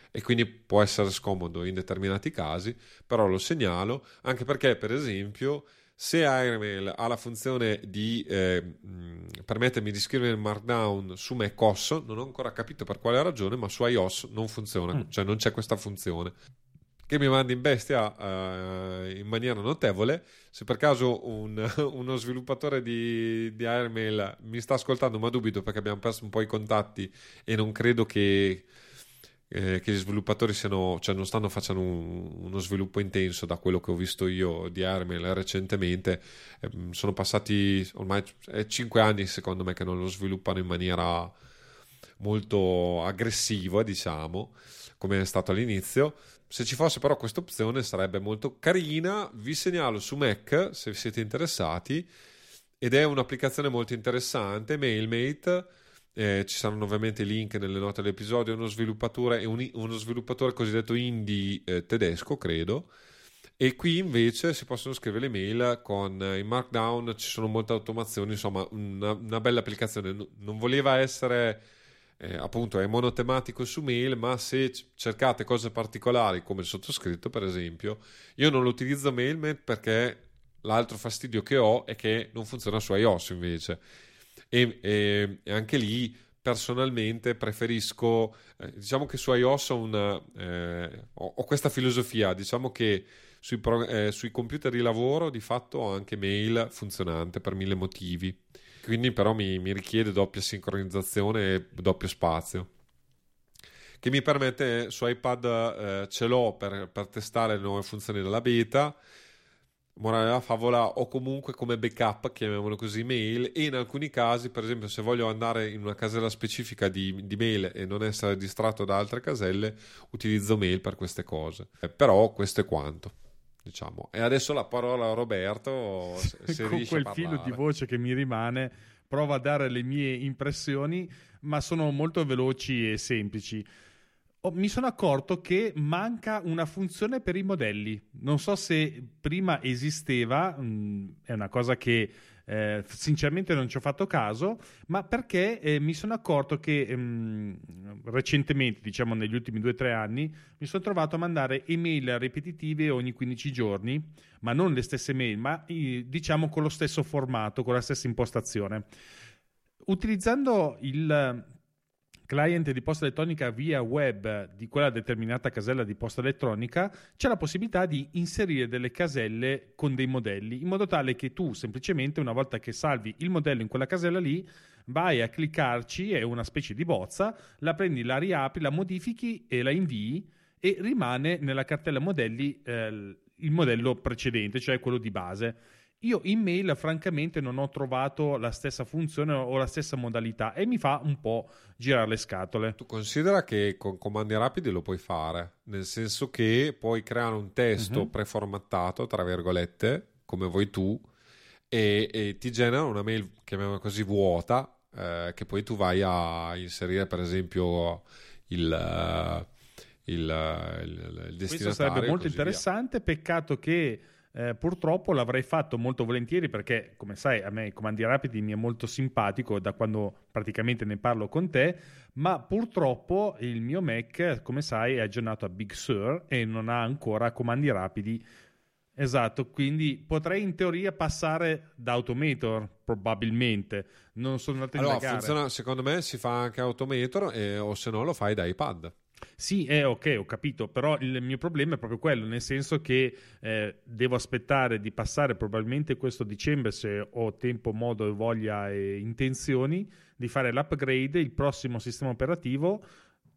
S1: e quindi può essere scomodo in determinati casi, però lo segnalo anche perché per esempio se Airmail ha la funzione di eh, permettermi di scrivere il Markdown su macOS, non ho ancora capito per quale ragione, ma su iOS non funziona, mm. cioè non c'è questa funzione. che mi manda in bestia uh, in maniera notevole. Se per caso un, uno sviluppatore di, di Airmail mi sta ascoltando, ma dubito perché abbiamo perso un po' i contatti e non credo che, eh, che gli sviluppatori siano, cioè non stanno facendo un, uno sviluppo intenso da quello che ho visto io di Airmail recentemente. Eh, sono passati ormai eh, 5 anni secondo me che non lo sviluppano in maniera molto aggressiva, diciamo, come è stato all'inizio se ci fosse però questa opzione sarebbe molto carina. Vi segnalo su Mac se siete interessati ed è un'applicazione molto interessante, MailMate. Eh, ci saranno ovviamente i link nelle note dell'episodio. Uno sviluppatore, uno sviluppatore cosiddetto indie eh, tedesco, credo. E qui invece si possono scrivere le mail con eh, in Markdown, ci sono molte automazioni, insomma, una, una bella applicazione. Non voleva essere eh, appunto è monotematico su mail, ma se cercate cose particolari come il sottoscritto, per esempio, io non lo utilizzo MailMate perché l'altro fastidio che ho è che non funziona su iOS invece. E, e, e anche lì personalmente preferisco, eh, diciamo che su iOS ho, una, eh, ho, ho questa filosofia, diciamo che sui, pro, eh, sui computer di lavoro di fatto ho anche mail funzionante per mille motivi. Quindi però mi, mi richiede doppia sincronizzazione e doppio spazio. Che mi permette su iPad eh, ce l'ho per, per, testare le nuove funzioni della beta morale della favola o comunque come backup chiamiamolo così mail e in alcuni casi per esempio se voglio andare in una casella specifica di, di mail e non essere distratto da altre caselle utilizzo mail per queste cose eh, però questo è quanto diciamo. E adesso la parola a Roberto. Se, se
S2: Con quel filo di voce che mi rimane, provo a dare le mie impressioni, ma sono molto veloci e semplici. Oh, mi sono accorto che manca una funzione per i modelli. Non so se prima esisteva, mh, mm, è una cosa che eh, sinceramente non ci ho fatto caso, ma perché eh, mi sono accorto che mh, mm, recentemente, diciamo negli ultimi due o tre anni, mi sono trovato a mandare email ripetitive ogni 15 giorni, ma non le stesse mail, ma diciamo con lo stesso formato, con la stessa impostazione. Utilizzando il client di posta elettronica via web di quella determinata casella di posta elettronica, c'è la possibilità di inserire delle caselle con dei modelli, in modo tale che tu semplicemente una volta che salvi il modello in quella casella lì, vai a cliccarci, è una specie di bozza, la prendi, la riapri, la modifichi e la invii e rimane nella cartella modelli eh, il modello precedente, cioè quello di base. Io in mail francamente non ho trovato la stessa funzione o la stessa modalità e mi fa un po' girare le scatole.
S1: Tu considera che con comandi rapidi lo puoi fare, nel senso che puoi creare un testo uh-huh. preformattato, tra virgolette, come vuoi tu, e, e ti genera una mail, chiamiamola così, vuota, eh, che poi tu vai a inserire, per esempio, il... Uh, il, il, il destinatario. Questo
S2: sarebbe molto interessante. Via. Peccato che eh, purtroppo l'avrei fatto molto volentieri perché, come sai, a me i comandi rapidi mi è molto simpatico da quando praticamente ne parlo con te, ma purtroppo il mio Mac, come sai, è aggiornato a Big Sur e non ha ancora comandi rapidi. Esatto, quindi potrei in teoria passare da Automator, probabilmente. Non sono andato a
S1: allora, funziona, secondo me si fa anche Automator e, o se no lo fai da iPad.
S2: Sì, eh, ok, ho capito, però il mio problema è proprio quello, nel senso che eh, devo aspettare di passare probabilmente questo dicembre, se ho tempo, modo, voglia e intenzioni, di fare l'upgrade, il prossimo sistema operativo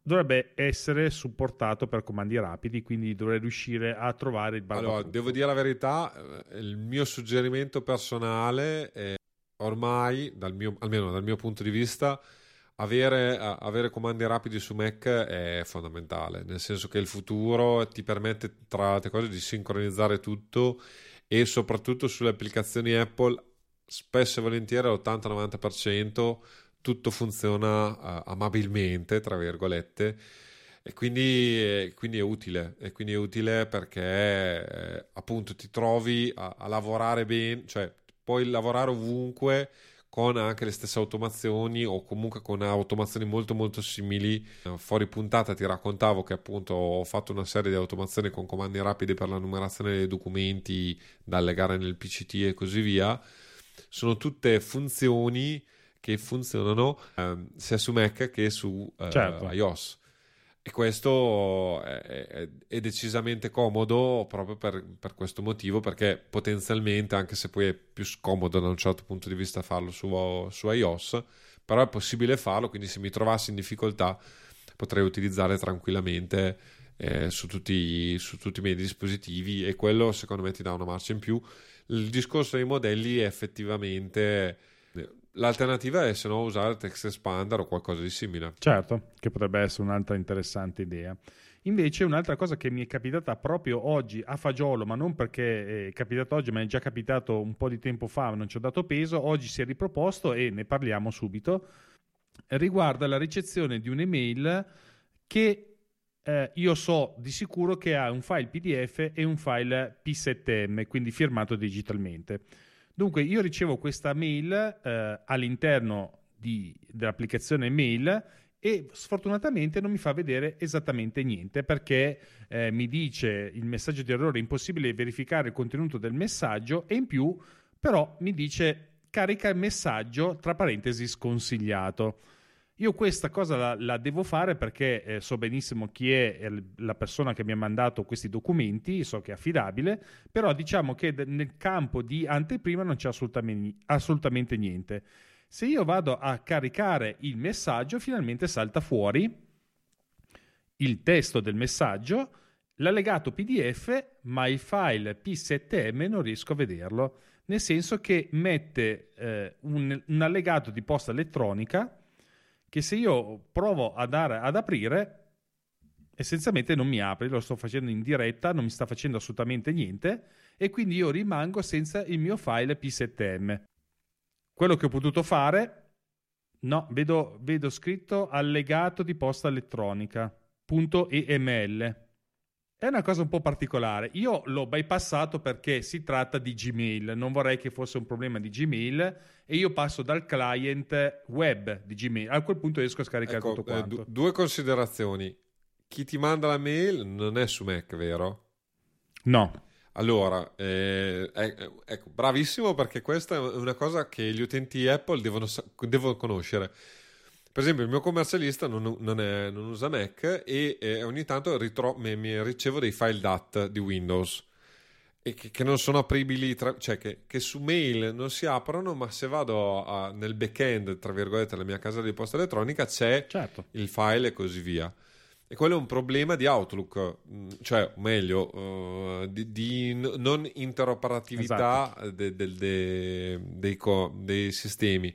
S2: dovrebbe essere supportato per comandi rapidi, quindi dovrei riuscire a trovare il
S1: balance. Allora, devo dire la verità, eh, il mio suggerimento personale è ormai, dal mio, almeno dal mio punto di vista, avere, avere, comandi rapidi su Mac è fondamentale, nel senso che il futuro ti permette, tra altre cose, di sincronizzare tutto e soprattutto sulle applicazioni Apple, spesso e volentieri all'80-90% tutto funziona uh, amabilmente, tra virgolette, e quindi, eh, quindi, è utile, e quindi è utile perché eh, appunto ti trovi a, a lavorare bene, cioè puoi lavorare ovunque con anche le stesse automazioni o comunque con automazioni molto molto simili. Eh, fuori puntata ti raccontavo che appunto ho fatto una serie di automazioni con comandi rapidi per la numerazione dei documenti da allegare nel PCT e così via. Sono tutte funzioni che funzionano eh, sia su Mac che su eh, certo. iOS. E questo è, è, è decisamente comodo proprio per, per, questo motivo, perché potenzialmente, anche se poi è più scomodo da un certo punto di vista farlo su, su iOS, però è possibile farlo, quindi se mi trovassi in difficoltà potrei utilizzare tranquillamente eh, su, tutti, su, tutti, i miei dispositivi e quello secondo me ti dà una marcia in più. Il discorso dei modelli è effettivamente L'alternativa è se no usare Text Expander o qualcosa di simile.
S2: Certo, che potrebbe essere un'altra interessante idea. Invece un'altra cosa che mi è capitata proprio oggi a fagiolo, ma non perché è capitato oggi, ma è già capitato un po' di tempo fa, non ci ho dato peso, oggi si è riproposto e ne parliamo subito, riguarda la ricezione di un'email che eh, io so di sicuro che ha un file PDF e un file P7M, quindi firmato digitalmente. Dunque io ricevo questa mail eh, all'interno di, dell'applicazione mail e sfortunatamente non mi fa vedere esattamente niente perché eh, mi dice il messaggio di errore impossibile verificare il contenuto del messaggio e in più però mi dice carica il messaggio tra parentesi sconsigliato. Io questa cosa la, la devo fare perché eh, so benissimo chi è la persona che mi ha mandato questi documenti, so che è affidabile, però diciamo che nel campo di anteprima non c'è assolutamente, assolutamente niente. Se io vado a caricare il messaggio, finalmente salta fuori il testo del messaggio, l'allegato PDF, ma il file P7M non riesco a vederlo, nel senso che mette eh, un, un allegato di posta elettronica che se io provo a dare, ad aprire, essenzialmente non mi apre, lo sto facendo in diretta, non mi sta facendo assolutamente niente e quindi io rimango senza il mio file P7M. Quello che ho potuto fare, no, vedo, vedo scritto allegato di posta elettronica, .eml. È una cosa un po' particolare. Io l'ho bypassato perché si tratta di Gmail. Non vorrei che fosse un problema di Gmail e io passo dal client web di Gmail. A quel punto riesco a scaricare ecco, tutto quanto.
S1: Eh, due considerazioni. Chi ti manda la mail non è su Mac, vero?
S2: No.
S1: Allora, eh, ecco, bravissimo perché questa è una cosa che gli utenti Apple devono, devono conoscere per esempio, il mio commercialista non, non, è, non usa Mac e eh, ogni tanto ritro- mi, mi ricevo dei file DAT di Windows e che, che non sono apribili, tra, cioè che, che, su mail non si aprono, ma se vado a, nel backend, tra virgolette, della mia casa di posta elettronica, c'è
S2: certo.
S1: il file e così via. E quello è un problema di Outlook, mm, cioè, meglio, uh, di, di, non interoperatività esatto. de, de, de, dei, co- dei sistemi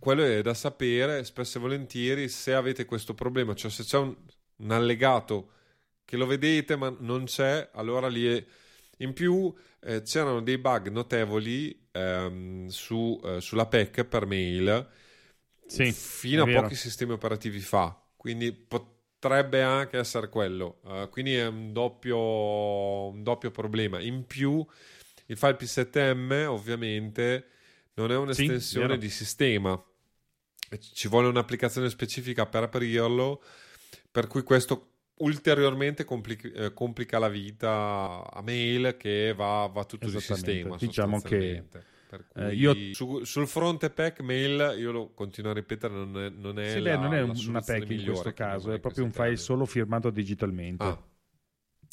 S1: quello è da sapere spesso e volentieri se avete questo problema, cioè se c'è un, un allegato che lo vedete ma non c'è, allora lì è... In più eh, c'erano dei bug notevoli ehm, su, eh, sulla PEC per mail
S2: sì,
S1: fino a vero. pochi sistemi operativi fa, quindi potrebbe anche essere quello, uh, quindi è un doppio, un doppio problema. In più il file P7M ovviamente non è un'estensione sì, di sistema, ci vuole un'applicazione specifica per aprirlo, per cui questo ulteriormente complica, eh, complica la vita a mail che va, va tutto di sistema.
S2: Diciamo che
S1: eh, io... su, sul fronte pack mail, io lo continuo a ripetere, non è, non è,
S2: sì,
S1: la,
S2: non è una pack in questo caso, è proprio un file solo firmato digitalmente.
S1: Ah.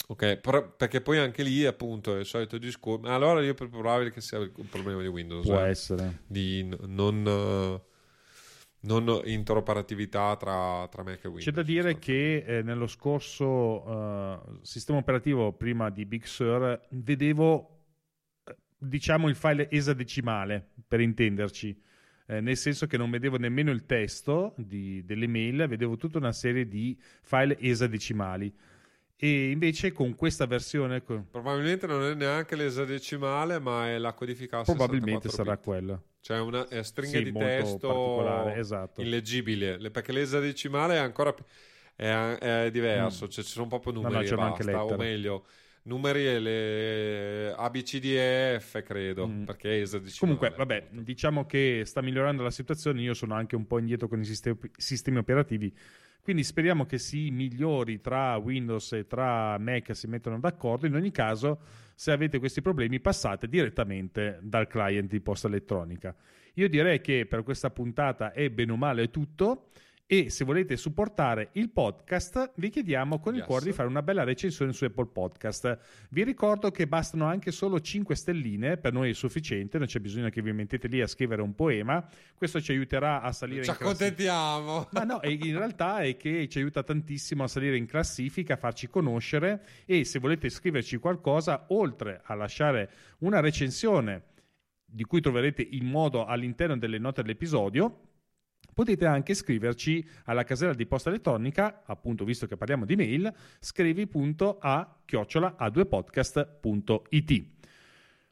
S1: Ok, però, perché poi anche lì appunto è il solito discorso. Allora io è probabile che sia un problema di Windows.
S2: Può
S1: eh,
S2: essere.
S1: Di non... Uh, non interoperatività tra, tra Mac e Windows.
S2: C'è da dire che eh, nello scorso uh, sistema operativo prima di Big Sur vedevo eh, diciamo il file esadecimale per intenderci. Eh, nel senso che non vedevo nemmeno il testo di, delle mail, vedevo tutta una serie di file esadecimali. E invece con questa versione.
S1: Probabilmente non è neanche l'esadecimale, ma è la codificata.
S2: Probabilmente sarà bit. quella.
S1: Cioè una è stringa sì, di testo
S2: esatto.
S1: illeggibile, perché l'esadecimale è ancora è, è diverso, mm. cioè ci sono proprio numeri no, no, e basta, o meglio numeri e le ABCDF credo mm. perché è esadecimale
S2: comunque vabbè diciamo che sta migliorando la situazione io sono anche un po' indietro con i sistemi, sistemi operativi quindi speriamo che si migliori tra Windows e tra Mac si mettano d'accordo. In ogni caso, se avete questi problemi, passate direttamente dal client di posta elettronica. Io direi che per questa puntata è bene o male tutto E se volete supportare il podcast, vi chiediamo con il
S1: Yes.
S2: cuore di fare una bella recensione su Apple Podcast. Vi ricordo che bastano anche solo 5 stelline, per noi è sufficiente, non c'è bisogno che vi mettete lì a scrivere un poema. Questo ci aiuterà a salire
S1: Ci
S2: in classifica.
S1: accontentiamo.
S2: Ma no, in realtà è che ci aiuta tantissimo a salire in classifica, a farci conoscere e se volete scriverci qualcosa, oltre a lasciare una recensione di cui troverete il modo all'interno delle note dell'episodio, potete anche scriverci alla casella di posta elettronica, appunto visto che parliamo di mail, scrivi.a chiocciola a2podcast.it.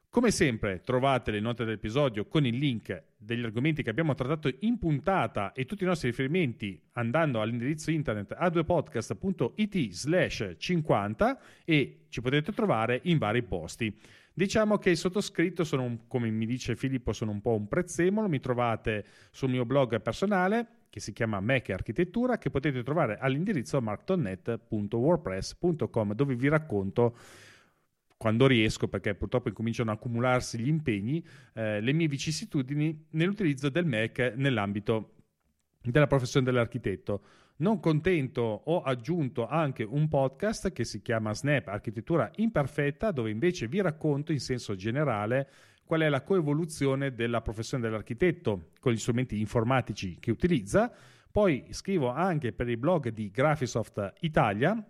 S2: Come sempre trovate le note dell'episodio con il link degli argomenti che abbiamo trattato in puntata e tutti i nostri riferimenti andando all'indirizzo internet a2podcast.it slash 50 e ci potete trovare in vari posti. Diciamo che il sottoscritto sono, un- come mi dice Filippo, sono un po' un prezzemolo, mi trovate sul mio blog personale che si chiama Mac Architettura che potete trovare all'indirizzo marktonnet.wordpress.com dove vi racconto quando riesco, perché purtroppo incominciano a accumularsi gli impegni, eh, le mie vicissitudini nell'utilizzo del Mac nell'ambito della professione dell'architetto. Non contento, ho aggiunto anche un podcast che si chiama Snap Architettura Imperfetta, dove invece vi racconto in senso generale qual è la coevoluzione della professione dell'architetto con gli strumenti informatici che utilizza. Poi scrivo anche per il blog di Graphisoft Italia,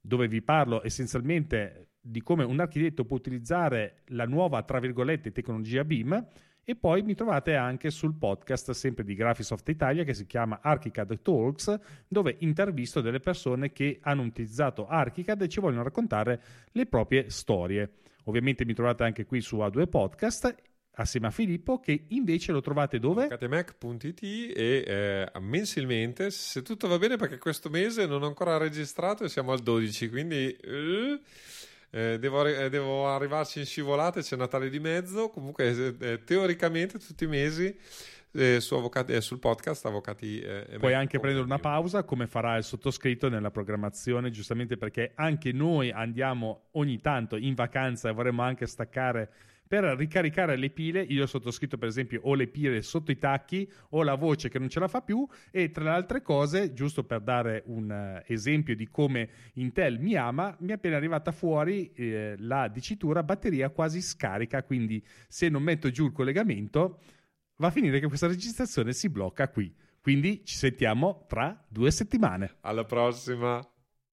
S2: dove vi parlo essenzialmente di come un architetto può utilizzare la nuova, tra virgolette, tecnologia BIM e poi mi trovate anche sul podcast sempre di Graphisoft Italia che si chiama Archicad Talks dove intervisto delle persone che hanno utilizzato Archicad e ci vogliono raccontare le proprie storie. Ovviamente mi trovate anche qui su A2 Podcast assieme a Filippo che invece lo trovate dove?
S1: Avvocatemac.it e eh, mensilmente, se tutto va bene, perché questo mese non ho ancora registrato e siamo al 12, quindi eh, eh, devo, arri- eh, devo arrivarci in scivolate, c'è Natale di mezzo, comunque eh, teoricamente tutti i mesi eh, su avvocati- eh, sul podcast Avvocati eh,
S2: Puoi anche prendere una pausa come farà il sottoscritto nella programmazione, giustamente perché anche noi andiamo ogni tanto in vacanza e vorremmo anche staccare per ricaricare le pile. Io ho sottoscritto, per esempio, ho le pile sotto i tacchi, ho la voce che non ce la fa più e tra le altre cose, giusto per dare un eh, esempio di come Intel mi ama, mi è appena arrivata fuori eh, la dicitura batteria quasi scarica, quindi se non metto giù il collegamento va a finire che questa registrazione si blocca qui. Quindi ci sentiamo tra due settimane.
S1: Alla prossima.